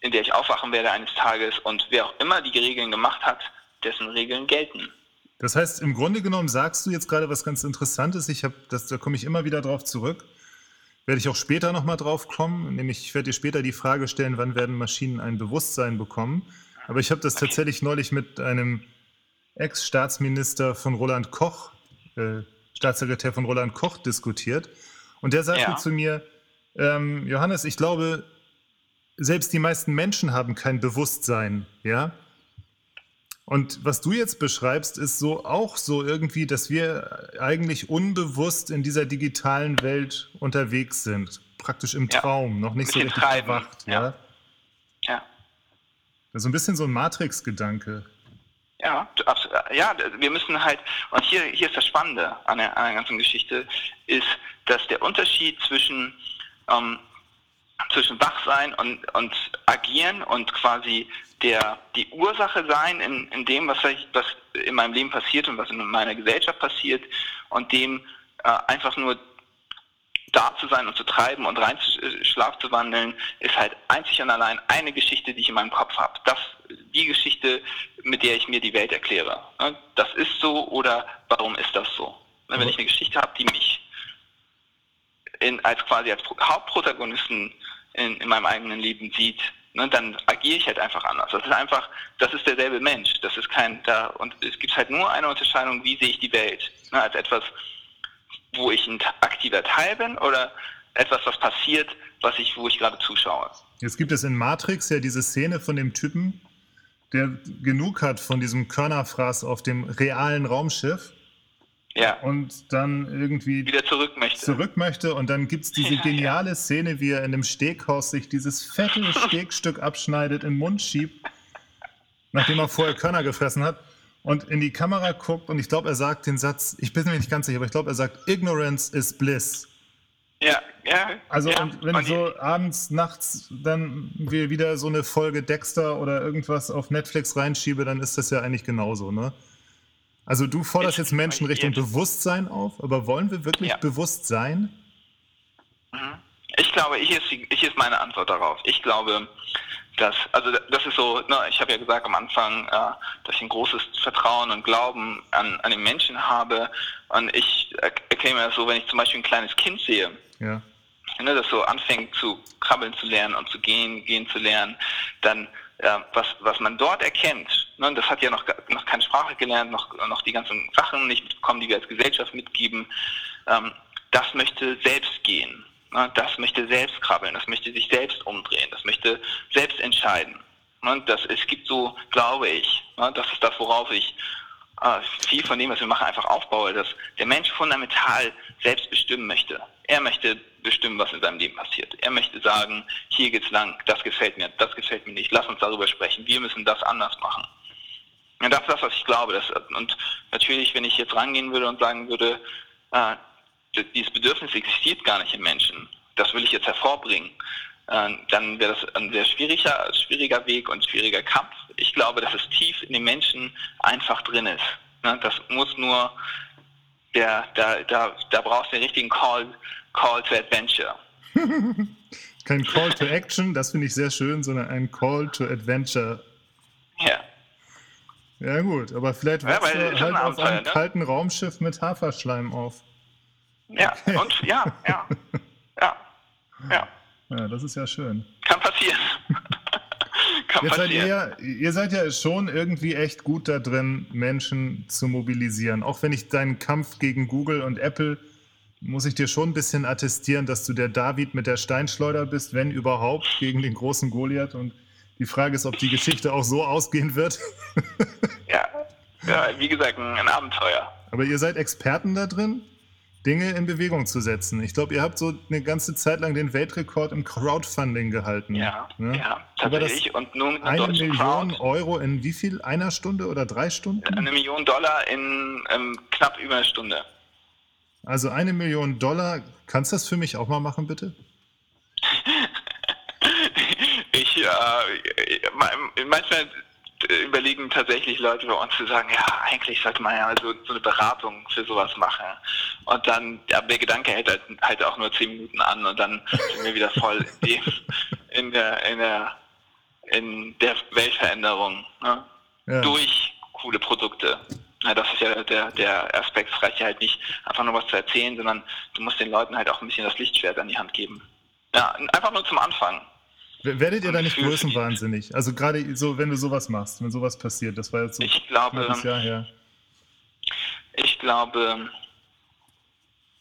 in der ich aufwachen werde eines Tages und wer auch immer die Regeln gemacht hat, dessen Regeln gelten. Das heißt, im Grunde genommen sagst du jetzt gerade was ganz Interessantes. Ich habe, da komme ich immer wieder drauf zurück. Werde ich auch später nochmal drauf kommen. Nämlich, ich werde dir später die Frage stellen, wann werden Maschinen ein Bewusstsein bekommen. Aber ich habe das okay. tatsächlich neulich mit einem Ex-Staatsminister von Roland Koch, äh, Staatssekretär von Roland Koch, diskutiert. Und der sagte ja. zu mir, ähm, Johannes, ich glaube, selbst die meisten Menschen haben kein Bewusstsein, ja. Und was du jetzt beschreibst, ist so auch so irgendwie, dass wir eigentlich unbewusst in dieser digitalen Welt unterwegs sind, praktisch im ja. Traum, noch nicht so richtig treiben. erwacht, ja. ja. Ja. So ein bisschen so ein Matrix-Gedanke. Ja, ja, wir müssen halt, und hier, hier ist das Spannende an der, an der ganzen Geschichte, ist, dass der Unterschied zwischen, ähm, zwischen Wachsein und, und Agieren und quasi der, die Ursache sein in, in dem, was, ich, was in meinem Leben passiert und was in meiner Gesellschaft passiert und dem äh, einfach nur da zu sein und zu treiben und rein äh, Schlaf zu wandeln, ist halt einzig und allein eine Geschichte, die ich in meinem Kopf habe. Das, die Geschichte, mit der ich mir die Welt erkläre. Ne? Das ist so oder warum ist das so? Ne, wenn ich eine Geschichte habe, die mich in, als quasi als Hauptprotagonisten in, in meinem eigenen Leben sieht, ne, dann agiere ich halt einfach anders. Das ist einfach, das ist derselbe Mensch. Das ist kein, da, und es gibt halt nur eine Unterscheidung, wie sehe ich die Welt. Ne, als etwas, wo ich ein aktiver Teil bin oder etwas, was passiert, was ich, wo ich gerade zuschaue. Jetzt gibt es in Matrix ja diese Szene von dem Typen, der genug hat von diesem Körnerfraß auf dem realen Raumschiff. Ja. Und dann irgendwie wieder zurück möchte. Zurück möchte. Und dann gibt es diese ja, geniale ja. Szene, wie er in einem Steghaus sich dieses fette Stegstück abschneidet, in den Mund schiebt, nachdem er vorher Körner gefressen hat und in die Kamera guckt. Und ich glaube, er sagt den Satz, ich bin mir nicht ganz sicher, aber ich glaube, er sagt, Ignorance is bliss. Ja, ja. Also, ja, und wenn und so abends, nachts dann wieder so eine Folge Dexter oder irgendwas auf Netflix reinschiebe, dann ist das ja eigentlich genauso, ne? Also, du forderst jetzt Menschen Richtung Bewusstsein auf, aber wollen wir wirklich ja. bewusst sein? Mhm. Ich glaube, hier ist, hier ist meine Antwort darauf. Ich glaube, dass, also das ist so, ne, ich habe ja gesagt am Anfang, äh, dass ich ein großes Vertrauen und Glauben an, an den Menschen habe. Und ich erkläre mir das so, wenn ich zum Beispiel ein kleines Kind sehe, ja. Ne, das so anfängt zu krabbeln zu lernen und zu gehen, gehen zu lernen, dann äh, was, was man dort erkennt, ne, das hat ja noch, noch keine Sprache gelernt, noch, noch die ganzen Sachen nicht mitbekommen, die wir als Gesellschaft mitgeben, ähm, das möchte selbst gehen. Ne, das möchte selbst krabbeln, das möchte sich selbst umdrehen, das möchte selbst entscheiden. Ne, das, es gibt so, glaube ich, ne, das ist das, worauf ich äh, viel von dem, was wir machen, einfach aufbaue, dass der Mensch fundamental selbst bestimmen möchte. Er möchte bestimmen, was in seinem Leben passiert. Er möchte sagen, hier geht's lang, das gefällt mir, das gefällt mir nicht, lass uns darüber sprechen, wir müssen das anders machen. Und das ist das, was ich glaube. Das, und natürlich, wenn ich jetzt rangehen würde und sagen würde, äh, dieses Bedürfnis existiert gar nicht im Menschen, das will ich jetzt hervorbringen, äh, dann wäre das ein sehr schwieriger, schwieriger Weg und schwieriger Kampf. Ich glaube, dass es tief in den Menschen einfach drin ist. Ne? Das muss nur, der, da, da, da brauchst du den richtigen Call, Call to Adventure. Kein Call to Action, das finde ich sehr schön, sondern ein Call to Adventure. Ja. Ja gut, aber vielleicht ja, du halt auf einem ne? kalten Raumschiff mit Haferschleim auf. Ja, und ja, ja, ja, ja. Ja, das ist ja schön. Kann passieren. Kann Jetzt passieren. Seid ihr, ihr seid ja schon irgendwie echt gut da drin, Menschen zu mobilisieren. Auch wenn ich deinen Kampf gegen Google und Apple muss ich dir schon ein bisschen attestieren, dass du der David mit der Steinschleuder bist, wenn überhaupt, gegen den großen Goliath. Und die Frage ist, ob die Geschichte auch so ausgehen wird. ja. ja, wie gesagt, ein Abenteuer. Aber ihr seid Experten da drin? Dinge in Bewegung zu setzen. Ich glaube, ihr habt so eine ganze Zeit lang den Weltrekord im Crowdfunding gehalten. Ja, ne? ja tatsächlich. Und nun mit eine Million Crowd. Euro in wie viel? Einer Stunde oder drei Stunden? Eine Million Dollar in ähm, knapp über eine Stunde. Also eine Million Dollar. Kannst du das für mich auch mal machen, bitte? ich, äh, manchmal überlegen tatsächlich Leute bei uns zu sagen, ja, eigentlich sollte man ja so, so eine Beratung für sowas machen. Und dann, ja, der Gedanke hält halt, halt auch nur zehn Minuten an und dann sind wir wieder voll in, die, in der, in der, in der Weltveränderung ne? ja. durch coole Produkte. Ja, das ist ja der, der Aspekt. Es reicht ja halt nicht, einfach nur was zu erzählen, sondern du musst den Leuten halt auch ein bisschen das Lichtschwert an die Hand geben. Ja, einfach nur zum Anfang. Werdet ihr da nicht größenwahnsinnig? Also gerade so, wenn du sowas machst, wenn sowas passiert, das war jetzt so ich glaube, ein Jahr her. Ich glaube,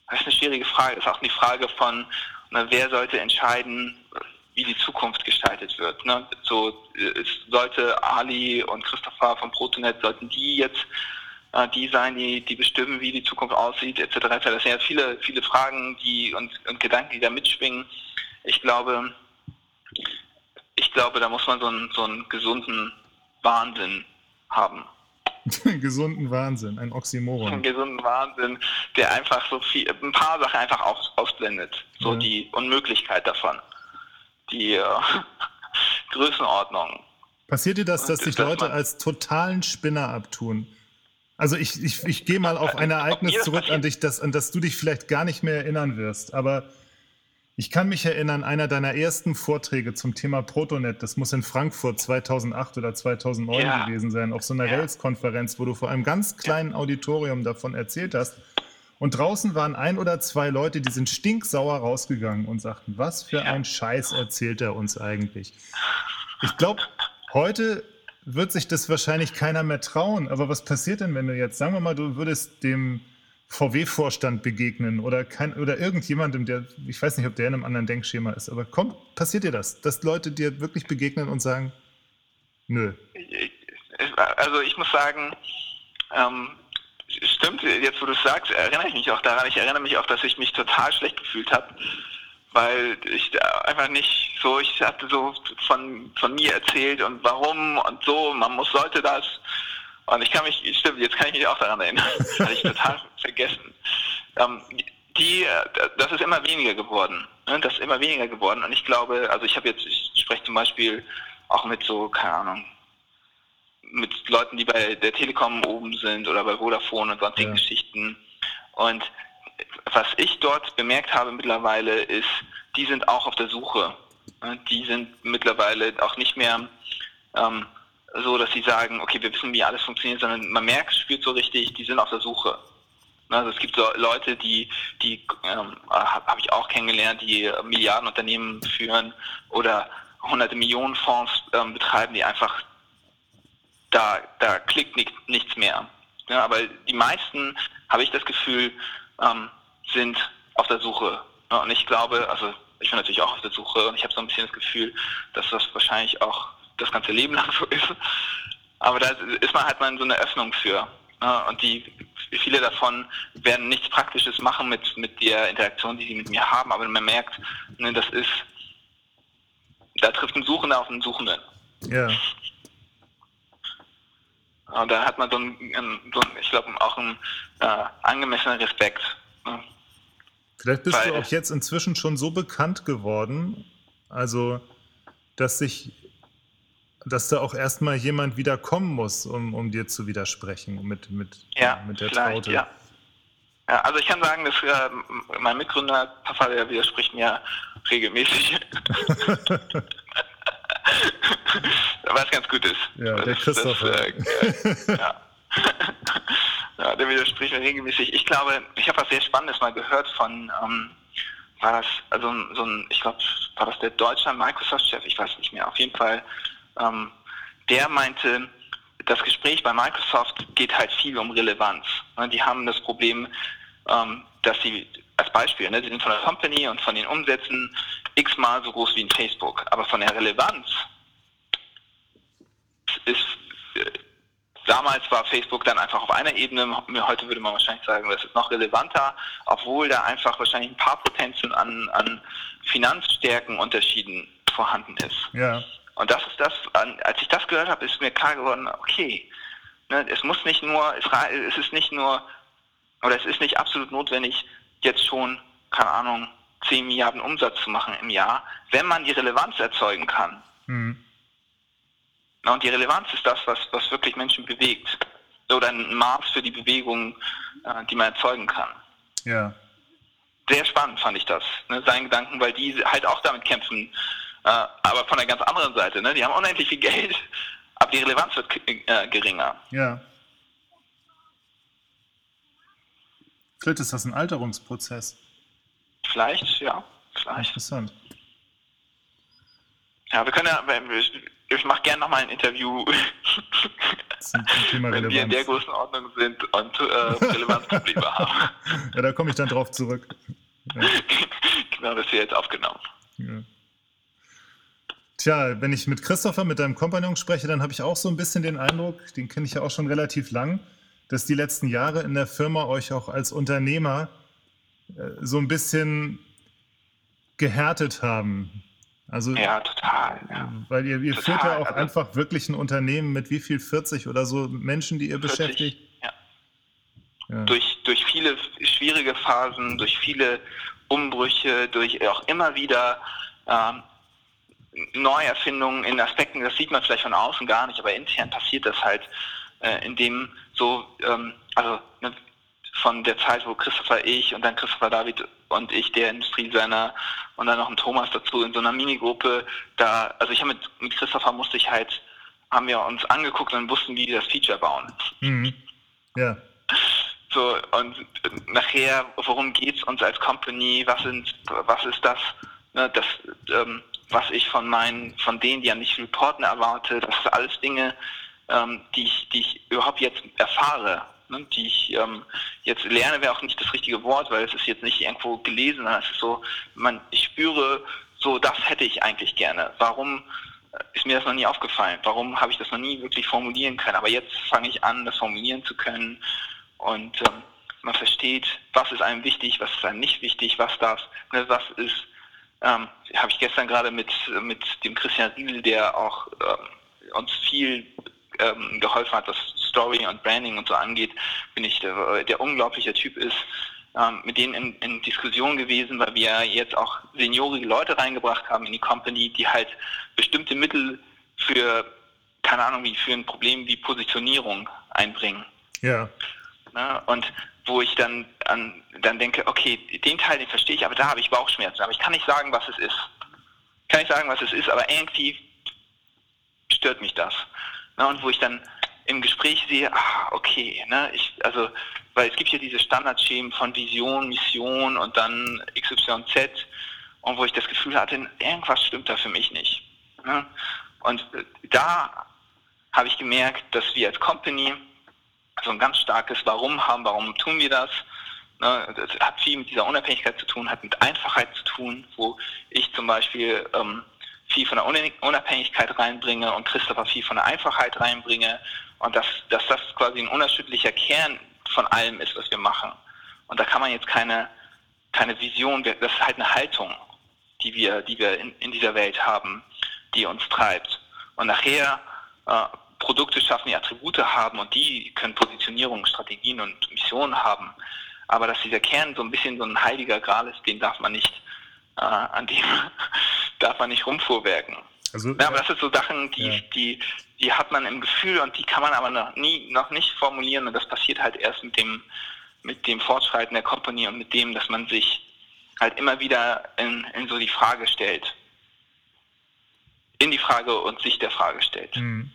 das ist eine schwierige Frage. Das ist auch die Frage von, na, wer sollte entscheiden, wie die Zukunft gestaltet wird. Ne? So es sollte Ali und Christopher von Protonet, sollten die jetzt äh, die sein, die, die bestimmen, wie die Zukunft aussieht, etc. etc. Das sind ja viele, viele Fragen die, und, und Gedanken, die da mitschwingen. Ich glaube, ich glaube, da muss man so einen, so einen gesunden Wahnsinn haben. gesunden Wahnsinn, ein Oxymoron. Einen gesunden Wahnsinn, der einfach so viel, ein paar Sachen einfach aus, ausblendet. So ja. die Unmöglichkeit davon. Die äh, Größenordnung. Passiert dir das, dass sich Leute als totalen Spinner abtun? Also ich, ich, ich gehe mal auf ein Ereignis zurück an dich, das, an das du dich vielleicht gar nicht mehr erinnern wirst. Aber ich kann mich erinnern, einer deiner ersten Vorträge zum Thema Protonet, das muss in Frankfurt 2008 oder 2009 ja. gewesen sein, auf so einer ja. Rails-Konferenz, wo du vor einem ganz kleinen Auditorium davon erzählt hast. Und draußen waren ein oder zwei Leute, die sind stinksauer rausgegangen und sagten, was für ein Scheiß erzählt er uns eigentlich. Ich glaube, heute wird sich das wahrscheinlich keiner mehr trauen. Aber was passiert denn, wenn du jetzt, sagen wir mal, du würdest dem VW-Vorstand begegnen oder, kein, oder irgendjemandem, der, ich weiß nicht, ob der in einem anderen Denkschema ist, aber kommt, passiert dir das, dass Leute dir wirklich begegnen und sagen, nö? also ich muss sagen, ähm, stimmt, jetzt wo du es sagst, erinnere ich mich auch daran. Ich erinnere mich auch, dass ich mich total schlecht gefühlt habe, weil ich einfach nicht so, ich hatte so von, von mir erzählt und warum und so, man muss, sollte das. Und ich kann mich, stimmt, jetzt kann ich mich auch daran erinnern. Hatte ich total vergessen. Ähm, die, das ist immer weniger geworden. Ne? Das ist immer weniger geworden. Und ich glaube, also ich habe jetzt, ich spreche zum Beispiel auch mit so, keine Ahnung, mit Leuten, die bei der Telekom oben sind oder bei Vodafone und sonstigen ja. Geschichten. Und was ich dort bemerkt habe mittlerweile ist, die sind auch auf der Suche. Die sind mittlerweile auch nicht mehr ähm, so, dass sie sagen, okay, wir wissen, wie alles funktioniert, sondern man merkt, spürt so richtig, die sind auf der Suche. Also es gibt so Leute, die, die ähm, habe ich auch kennengelernt, die Milliardenunternehmen führen oder hunderte Millionen Fonds ähm, betreiben, die einfach da, da klickt nicht, nichts mehr. Ja, aber die meisten, habe ich das Gefühl, ähm, sind auf der Suche. Und ich glaube, also ich bin natürlich auch auf der Suche und ich habe so ein bisschen das Gefühl, dass das wahrscheinlich auch das ganze Leben lang so ist. Aber da ist man halt mal in so eine Öffnung für. Ja, und die viele davon werden nichts Praktisches machen mit, mit der Interaktion, die sie mit mir haben, aber man merkt, ne, das ist, da trifft ein Suchender auf einen Suchenden. Ja. Und da hat man so einen, so einen ich glaube, auch einen äh, angemessenen Respekt. Ne? Vielleicht bist Weil, du auch jetzt inzwischen schon so bekannt geworden, also dass sich, dass da auch erstmal jemand wieder kommen muss, um, um dir zu widersprechen mit, mit, ja, mit der Traute. Ja. ja. also ich kann sagen, dass äh, mein Mitgründer Papa, der widerspricht mir regelmäßig. Was ganz gut ist. Ja, der Christopher. Das, äh, ja. ja, der widerspricht mir regelmäßig. Ich glaube, ich habe was sehr Spannendes mal gehört von, ähm, war das, also so ein, ich glaube, war das der deutsche Microsoft-Chef, ich weiß nicht mehr, auf jeden Fall, ähm, der meinte, das Gespräch bei Microsoft geht halt viel um Relevanz. Ne, die haben das Problem, ähm, dass sie, als Beispiel, ne, sie sind von der Company und von den Umsätzen x-mal so groß wie ein Facebook, aber von der Relevanz ist äh, damals war Facebook dann einfach auf einer Ebene, heute würde man wahrscheinlich sagen, das ist noch relevanter, obwohl da einfach wahrscheinlich ein paar Potenzen an, an Finanzstärkenunterschieden vorhanden ist. Ja. Und das ist das, als ich das gehört habe, ist mir klar geworden, okay, ne, es muss nicht nur, es ist nicht nur, oder es ist nicht absolut notwendig, jetzt schon, keine Ahnung, 10 Milliarden Umsatz zu machen im Jahr, wenn man die Relevanz erzeugen kann. Mhm. Und die Relevanz ist das, was, was wirklich Menschen bewegt. Oder ein Maß für die Bewegung, äh, die man erzeugen kann. Ja. Sehr spannend fand ich das, ne, seinen Gedanken, weil die halt auch damit kämpfen, aber von der ganz anderen Seite. Ne? Die haben unendlich viel Geld, aber die Relevanz wird äh, geringer. Ja. Vielleicht ist das ein Alterungsprozess. Vielleicht, ja. Vielleicht. Interessant. Ja, wir können ja, ich mache gerne nochmal ein Interview, wenn wir in der Größenordnung sind und äh, Relevanzprobleme haben. Ja, da komme ich dann drauf zurück. Ja. genau, das hier jetzt aufgenommen. Ja. Tja, wenn ich mit Christopher, mit deinem Kompagnon spreche, dann habe ich auch so ein bisschen den Eindruck, den kenne ich ja auch schon relativ lang, dass die letzten Jahre in der Firma euch auch als Unternehmer äh, so ein bisschen gehärtet haben. Also, ja, total. Ja. Weil ihr, ihr total. führt ja auch also, einfach wirklich ein Unternehmen mit wie viel 40 oder so Menschen, die ihr 40, beschäftigt? Ja. ja. Durch, durch viele schwierige Phasen, durch viele Umbrüche, durch auch immer wieder ähm, Neuerfindungen in Aspekten, das sieht man vielleicht von außen gar nicht, aber intern passiert das halt, äh, indem so, ähm, also ne, von der Zeit, wo Christopher ich und dann Christopher David und ich, der Industriedesigner und dann noch ein Thomas dazu in so einer Minigruppe, da, also ich habe mit, mit Christopher musste ich halt, haben wir uns angeguckt und wussten, wie die das Feature bauen. Mhm. Ja. So, und nachher, worum geht es uns als Company, was sind, was ist das, ne, das, ähm, was ich von meinen, von denen, die an mich reporten erwarte, das sind alles Dinge, ähm, die ich, die ich überhaupt jetzt erfahre ne, die ich ähm, jetzt lerne, wäre auch nicht das richtige Wort, weil es ist jetzt nicht irgendwo gelesen, es ist so, man, ich spüre, so das hätte ich eigentlich gerne. Warum ist mir das noch nie aufgefallen. Warum habe ich das noch nie wirklich formulieren können? Aber jetzt fange ich an, das formulieren zu können und ähm, man versteht, was ist einem wichtig, was ist einem nicht wichtig, was darf, ne, was ist, ähm, habe ich gestern gerade mit, mit dem Christian Riedel, der auch ähm, uns viel ähm, geholfen hat, was Story und Branding und so angeht, bin ich der, der unglaubliche Typ ist, ähm, mit denen in, in Diskussion gewesen, weil wir jetzt auch seniorige Leute reingebracht haben in die Company, die halt bestimmte Mittel für, keine Ahnung, wie für ein Problem wie Positionierung einbringen. Ja. Ne? Und wo ich dann an, dann denke, okay, den Teil, den verstehe ich, aber da habe ich Bauchschmerzen. Aber ich kann nicht sagen, was es ist. Ich kann nicht sagen, was es ist, aber irgendwie stört mich das. Ne? Und wo ich dann im Gespräch sehe, ah, okay, ne, ich, also, weil es gibt ja diese Standardschemen von Vision, Mission und dann XYZ und wo ich das Gefühl hatte, irgendwas stimmt da für mich nicht. Ne? Und da habe ich gemerkt, dass wir als Company so ein ganz starkes Warum haben, warum tun wir das. Ne? Das hat viel mit dieser Unabhängigkeit zu tun, hat mit Einfachheit zu tun, wo ich zum Beispiel ähm, viel von der Unabhängigkeit reinbringe und Christopher viel von der Einfachheit reinbringe und dass, dass das quasi ein unerschütterlicher Kern von allem ist, was wir machen. Und da kann man jetzt keine, keine Vision, das ist halt eine Haltung, die wir, die wir in, in dieser Welt haben, die uns treibt. Und nachher äh, Produkte schaffen, die Attribute haben und die können Positionierung, Strategien und Missionen haben. Aber dass dieser Kern so ein bisschen so ein heiliger Gral ist, den darf man nicht, äh, an dem darf man nicht rumfuhrwerken. Also, ja, aber das sind so Sachen, die, ja. die, die hat man im Gefühl und die kann man aber noch nie, noch nicht formulieren und das passiert halt erst mit dem, mit dem Fortschreiten der Company und mit dem, dass man sich halt immer wieder in, in so die Frage stellt. In die Frage und sich der Frage stellt. Mhm.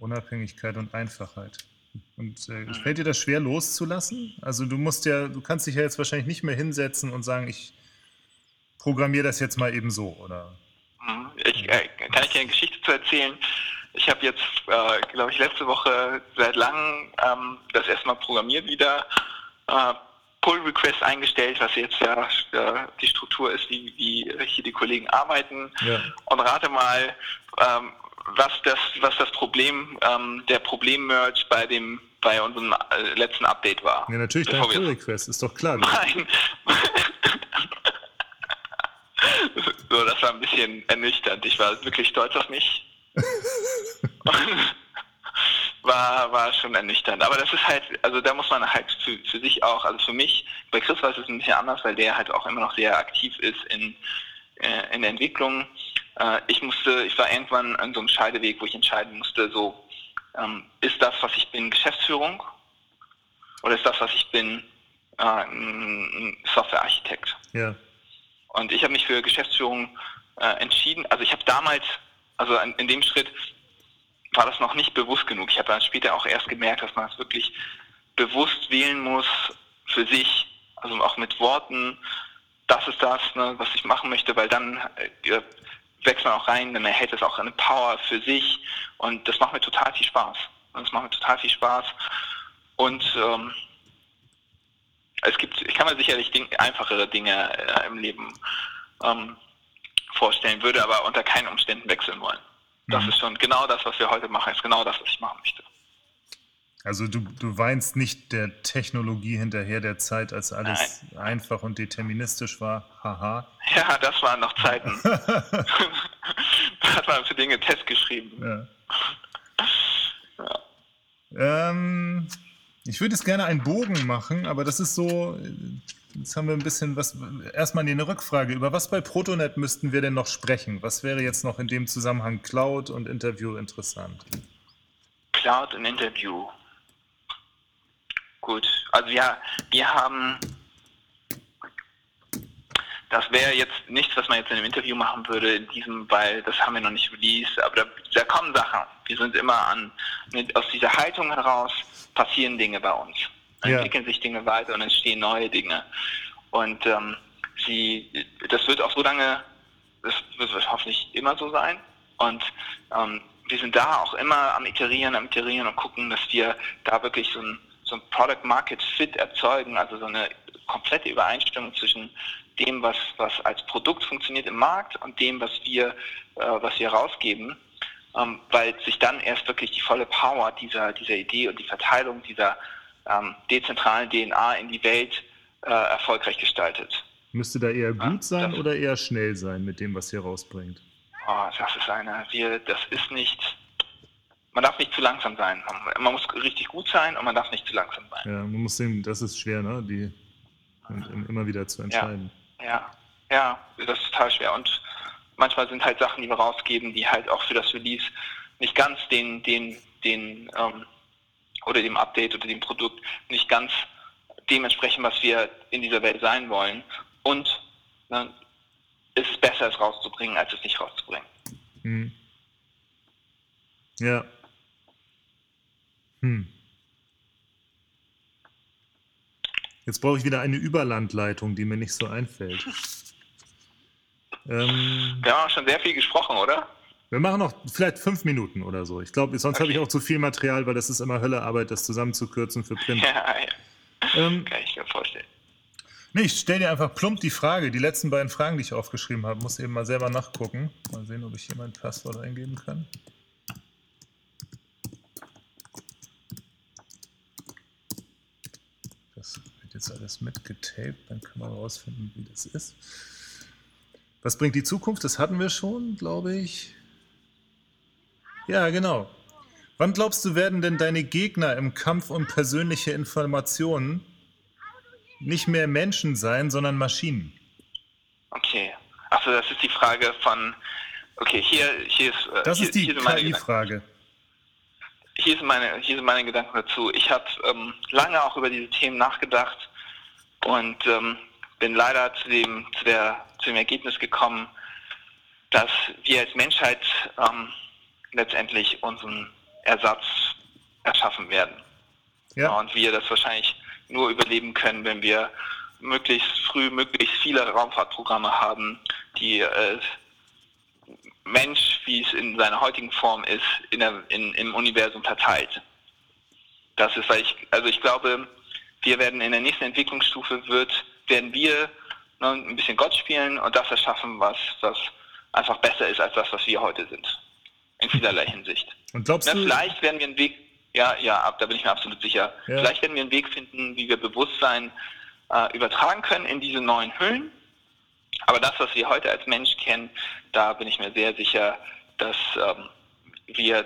Unabhängigkeit und Einfachheit. Und äh, fällt dir das schwer loszulassen? Also du musst ja, du kannst dich ja jetzt wahrscheinlich nicht mehr hinsetzen und sagen, ich programmiere das jetzt mal eben so, oder? Mhm. Ich, äh, kann ich dir eine Geschichte zu erzählen? Ich habe jetzt, äh, glaube ich, letzte Woche seit langem ähm, das erste Mal programmiert wieder. Äh, Pull Request eingestellt, was jetzt ja äh, die Struktur ist, wie, wie hier die Kollegen arbeiten. Ja. Und rate mal, ähm, was das, was das Problem, ähm, der Problem-Merge bei dem, bei unserem äh, letzten Update war. Ja, natürlich dein Pull-Request, ist doch klar. Nein. so, das war ein bisschen ernüchternd. Ich war wirklich stolz auf mich. war, war schon ernüchternd. Aber das ist halt, also da muss man halt für, für sich auch, also für mich, bei Chris war es ein bisschen anders, weil der halt auch immer noch sehr aktiv ist in, äh, in der Entwicklung. Äh, ich musste, ich war irgendwann an so einem Scheideweg, wo ich entscheiden musste, so, ähm, ist das, was ich bin, Geschäftsführung? Oder ist das, was ich bin, äh, ein Softwarearchitekt? Ja. Und ich habe mich für Geschäftsführung äh, entschieden. Also ich habe damals, also in, in, dem Schritt war das noch nicht bewusst genug. Ich habe dann später auch erst gemerkt, dass man es wirklich bewusst wählen muss für sich, also auch mit Worten, das ist das, ne, was ich machen möchte, weil dann äh, wächst man auch rein, dann erhält es auch eine Power für sich und das macht mir total viel Spaß. Und das macht mir total viel Spaß. Und ähm, es gibt, ich kann mir sicherlich Ding, einfachere Dinge äh, im Leben ähm, vorstellen, würde aber unter keinen Umständen wechseln wollen. Das mhm. ist schon genau das, was wir heute machen, ist genau das, was ich machen möchte. Also du, du weinst nicht der Technologie hinterher der Zeit, als alles Nein. einfach und deterministisch war. Haha. Ja, das waren noch Zeiten. da hat man für Dinge Test geschrieben. Ja. ja. Ähm, ich würde jetzt gerne einen Bogen machen, aber das ist so. Jetzt haben wir ein bisschen was. Erstmal eine Rückfrage. Über was bei Protonet müssten wir denn noch sprechen? Was wäre jetzt noch in dem Zusammenhang Cloud und Interview interessant? Cloud und Interview. Gut, also ja, wir haben, das wäre jetzt nichts, was man jetzt in einem Interview machen würde, in diesem, weil das haben wir noch nicht released, aber da, da kommen Sachen. Wir sind immer an, mit, aus dieser Haltung heraus passieren Dinge bei uns. Ja. Entwickeln sich Dinge weiter und entstehen neue Dinge. Und ähm, sie, das wird auch so lange, das wird hoffentlich immer so sein. Und ähm, wir sind da auch immer am Iterieren, am Iterieren und gucken, dass wir da wirklich so ein so ein Product Market Fit erzeugen, also so eine komplette Übereinstimmung zwischen dem, was, was als Produkt funktioniert im Markt und dem, was wir, äh, was wir rausgeben, ähm, weil sich dann erst wirklich die volle Power dieser, dieser Idee und die Verteilung dieser ähm, dezentralen DNA in die Welt äh, erfolgreich gestaltet. Müsste da eher gut sein oder eher schnell sein mit dem, was ihr rausbringt? Oh, das ist eine, wir, das ist nicht, man darf nicht zu langsam sein. Man muss richtig gut sein und man darf nicht zu langsam sein. Ja, man muss sehen, das ist schwer, ne? Die immer wieder zu entscheiden. Ja, ja, ja, das ist total schwer. Und manchmal sind halt Sachen, die wir rausgeben, die halt auch für das Release nicht ganz den, den, den, ähm, oder dem Update oder dem Produkt nicht ganz dementsprechend, was wir in dieser Welt sein wollen. Und ne, ist es besser, es rauszubringen, als es nicht rauszubringen. Hm. Ja. Hm. Jetzt brauche ich wieder eine Überlandleitung, die mir nicht so einfällt. ähm, wir haben schon sehr viel gesprochen, oder? Wir machen noch vielleicht fünf Minuten oder so. Ich glaube, sonst okay. habe ich auch zu viel Material, weil das ist immer Höllearbeit, das zusammenzukürzen für Print. Ja, ja. Ähm, Kann ich mir vorstellen. Nee, ich stelle dir einfach plump die Frage. Die letzten beiden Fragen, die ich aufgeschrieben habe, muss eben mal selber nachgucken. Mal sehen, ob ich hier mein Passwort eingeben kann. Das wird jetzt alles mitgetaped, dann können wir herausfinden, wie das ist. Was bringt die Zukunft? Das hatten wir schon, glaube ich. Ja, genau. Wann glaubst du, werden denn deine Gegner im Kampf um persönliche Informationen nicht mehr Menschen sein, sondern Maschinen? Okay. Achso, das ist die Frage von. Okay, hier, hier ist. Äh, das hier, ist die KI-Frage. Hier, ist meine, hier sind meine Gedanken dazu. Ich habe ähm, lange auch über diese Themen nachgedacht und ähm, bin leider zu dem, zu, der, zu dem Ergebnis gekommen, dass wir als Menschheit ähm, letztendlich unseren Ersatz erschaffen werden. Ja. Und wir das wahrscheinlich nur überleben können, wenn wir möglichst früh möglichst viele Raumfahrtprogramme haben, die äh, Mensch, wie es in seiner heutigen Form ist, in der, in, im Universum verteilt. Das ist, weil ich, also ich glaube, wir werden in der nächsten Entwicklungsstufe wird, werden wir ne, ein bisschen Gott spielen und das erschaffen, was, was einfach besser ist als das, was wir heute sind. In vielerlei Hinsicht. Und glaubst Na, du? Vielleicht werden wir einen Weg, ja, ja, da bin ich mir absolut sicher. Ja. Vielleicht werden wir einen Weg finden, wie wir Bewusstsein äh, übertragen können in diese neuen Hüllen. Aber das, was wir heute als Mensch kennen, da bin ich mir sehr sicher, dass ähm, wir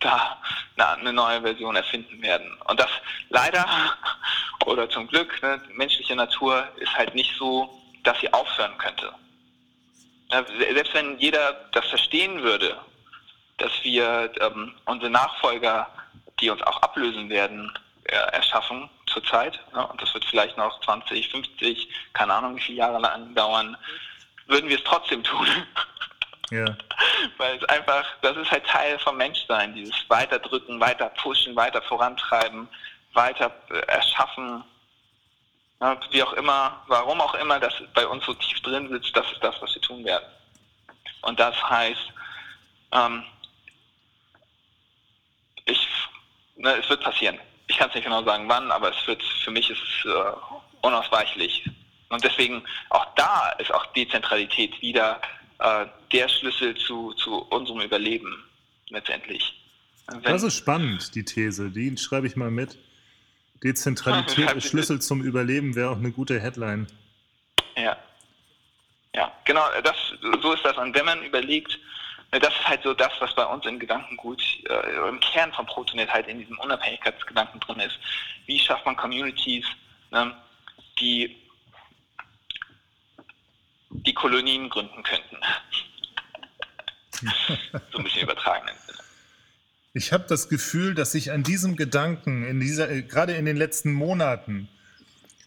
da eine neue Version erfinden werden. Und das leider oder zum Glück, ne, menschliche Natur ist halt nicht so, dass sie aufhören könnte. Selbst wenn jeder das verstehen würde dass wir ähm, unsere Nachfolger, die uns auch ablösen werden, äh, erschaffen zurzeit. Ja, und das wird vielleicht noch 20, 50, keine Ahnung wie viele Jahre lang dauern, würden wir es trotzdem tun. Ja. Weil es einfach, das ist halt Teil vom Menschsein, dieses Weiterdrücken, weiter pushen, weiter vorantreiben, weiter äh, erschaffen. Ja, wie auch immer, warum auch immer das bei uns so tief drin sitzt, das ist das, was wir tun werden. Und das heißt, ähm, ich, ne, es wird passieren. Ich kann es nicht genau sagen, wann, aber es wird, für mich ist es äh, unausweichlich. Und deswegen auch da ist auch Dezentralität wieder äh, der Schlüssel zu, zu unserem Überleben letztendlich. Wenn, das ist spannend, die These. Die schreibe ich mal mit. Dezentralität ist Schlüssel zum Überleben wäre auch eine gute Headline. Ja. Ja, genau, das, so ist das. Und wenn man überlegt, das ist halt so das, was bei uns in Gedankengut, äh, im Kern von Protonet halt in diesem Unabhängigkeitsgedanken drin ist. Wie schafft man Communities, ne, die die Kolonien gründen könnten? So ein bisschen übertragen. Ich habe das Gefühl, dass sich an diesem Gedanken, in dieser, äh, gerade in den letzten Monaten,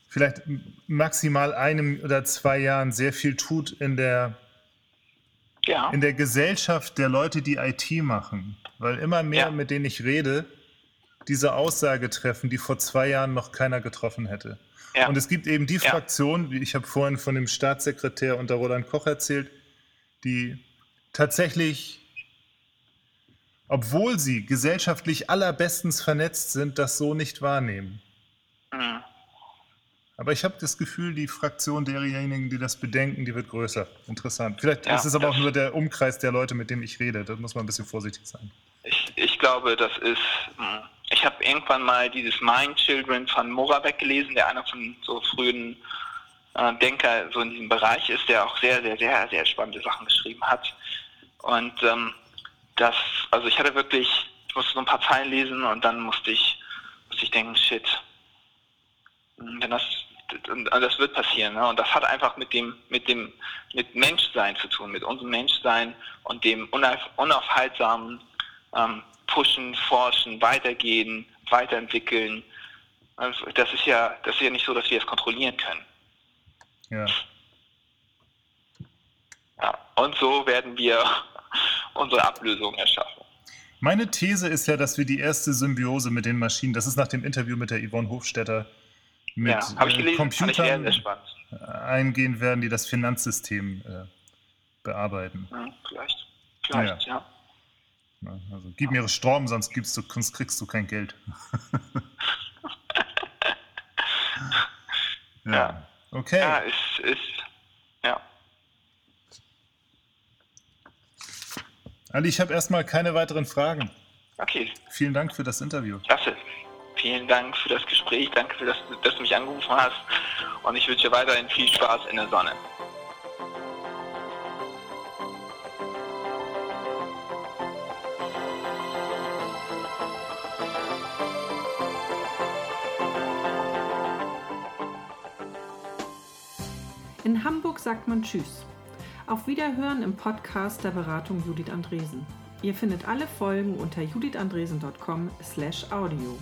vielleicht maximal einem oder zwei Jahren sehr viel tut in der ja. in der Gesellschaft der Leute, die IT machen. Weil immer mehr, ja. mit denen ich rede, diese Aussage treffen, die vor zwei Jahren noch keiner getroffen hätte. Ja. Und es gibt eben die Fraktion, wie ich habe vorhin von dem Staatssekretär unter Roland Koch erzählt, die tatsächlich, obwohl sie gesellschaftlich allerbestens vernetzt sind, das so nicht wahrnehmen. Mhm. Aber ich habe das Gefühl, die Fraktion derjenigen, die das bedenken, die wird größer. Interessant. Vielleicht Ja, ist es aber auch nur der Umkreis der Leute, mit dem ich rede. Da muss man ein bisschen vorsichtig sein. Ich, ich glaube, das ist. hm, Ich habe irgendwann mal dieses Mind Children von Moravec gelesen, der einer von so frühen äh, Denker so in diesem Bereich ist, der auch sehr, sehr, sehr, sehr spannende Sachen geschrieben hat. Und ähm, das, also ich hatte wirklich, ich musste so ein paar Zeilen lesen und dann musste ich, musste ich denken, shit, hm, denn das, das wird passieren. Ne? Und das hat einfach mit dem, mit dem, mit Menschsein zu tun, mit unserem Menschsein und dem unauf, unaufhaltsamen ähm, Pushen, Forschen, Weitergehen, Weiterentwickeln. Also das ist ja, das ist ja nicht so, dass wir es kontrollieren können. Ja. Ja. Und so werden wir unsere Ablösung erschaffen. Meine These ist ja, dass wir die erste Symbiose mit den Maschinen, das ist nach dem Interview mit der Yvonne Hofstetter, mit ja, äh, gelesen, Computern eingehen werden, die das Finanzsystem äh, bearbeiten. Ja, vielleicht, vielleicht, ja. Ja, also gib mir Strom, sonst, gibst du, sonst kriegst du kein Geld. ja. Ja. Okay. Ja, ist, ist, ja. Ali, ich habe erstmal keine weiteren Fragen. Okay, Vielen Dank für das Interview. klasse. Vielen Dank für das Gespräch, danke, für das, dass du mich angerufen hast und ich wünsche dir weiterhin viel Spaß in der Sonne. In Hamburg sagt man Tschüss. Auf Wiederhören im Podcast der Beratung Judith Andresen. Ihr findet alle Folgen unter judithandresen.com/audio.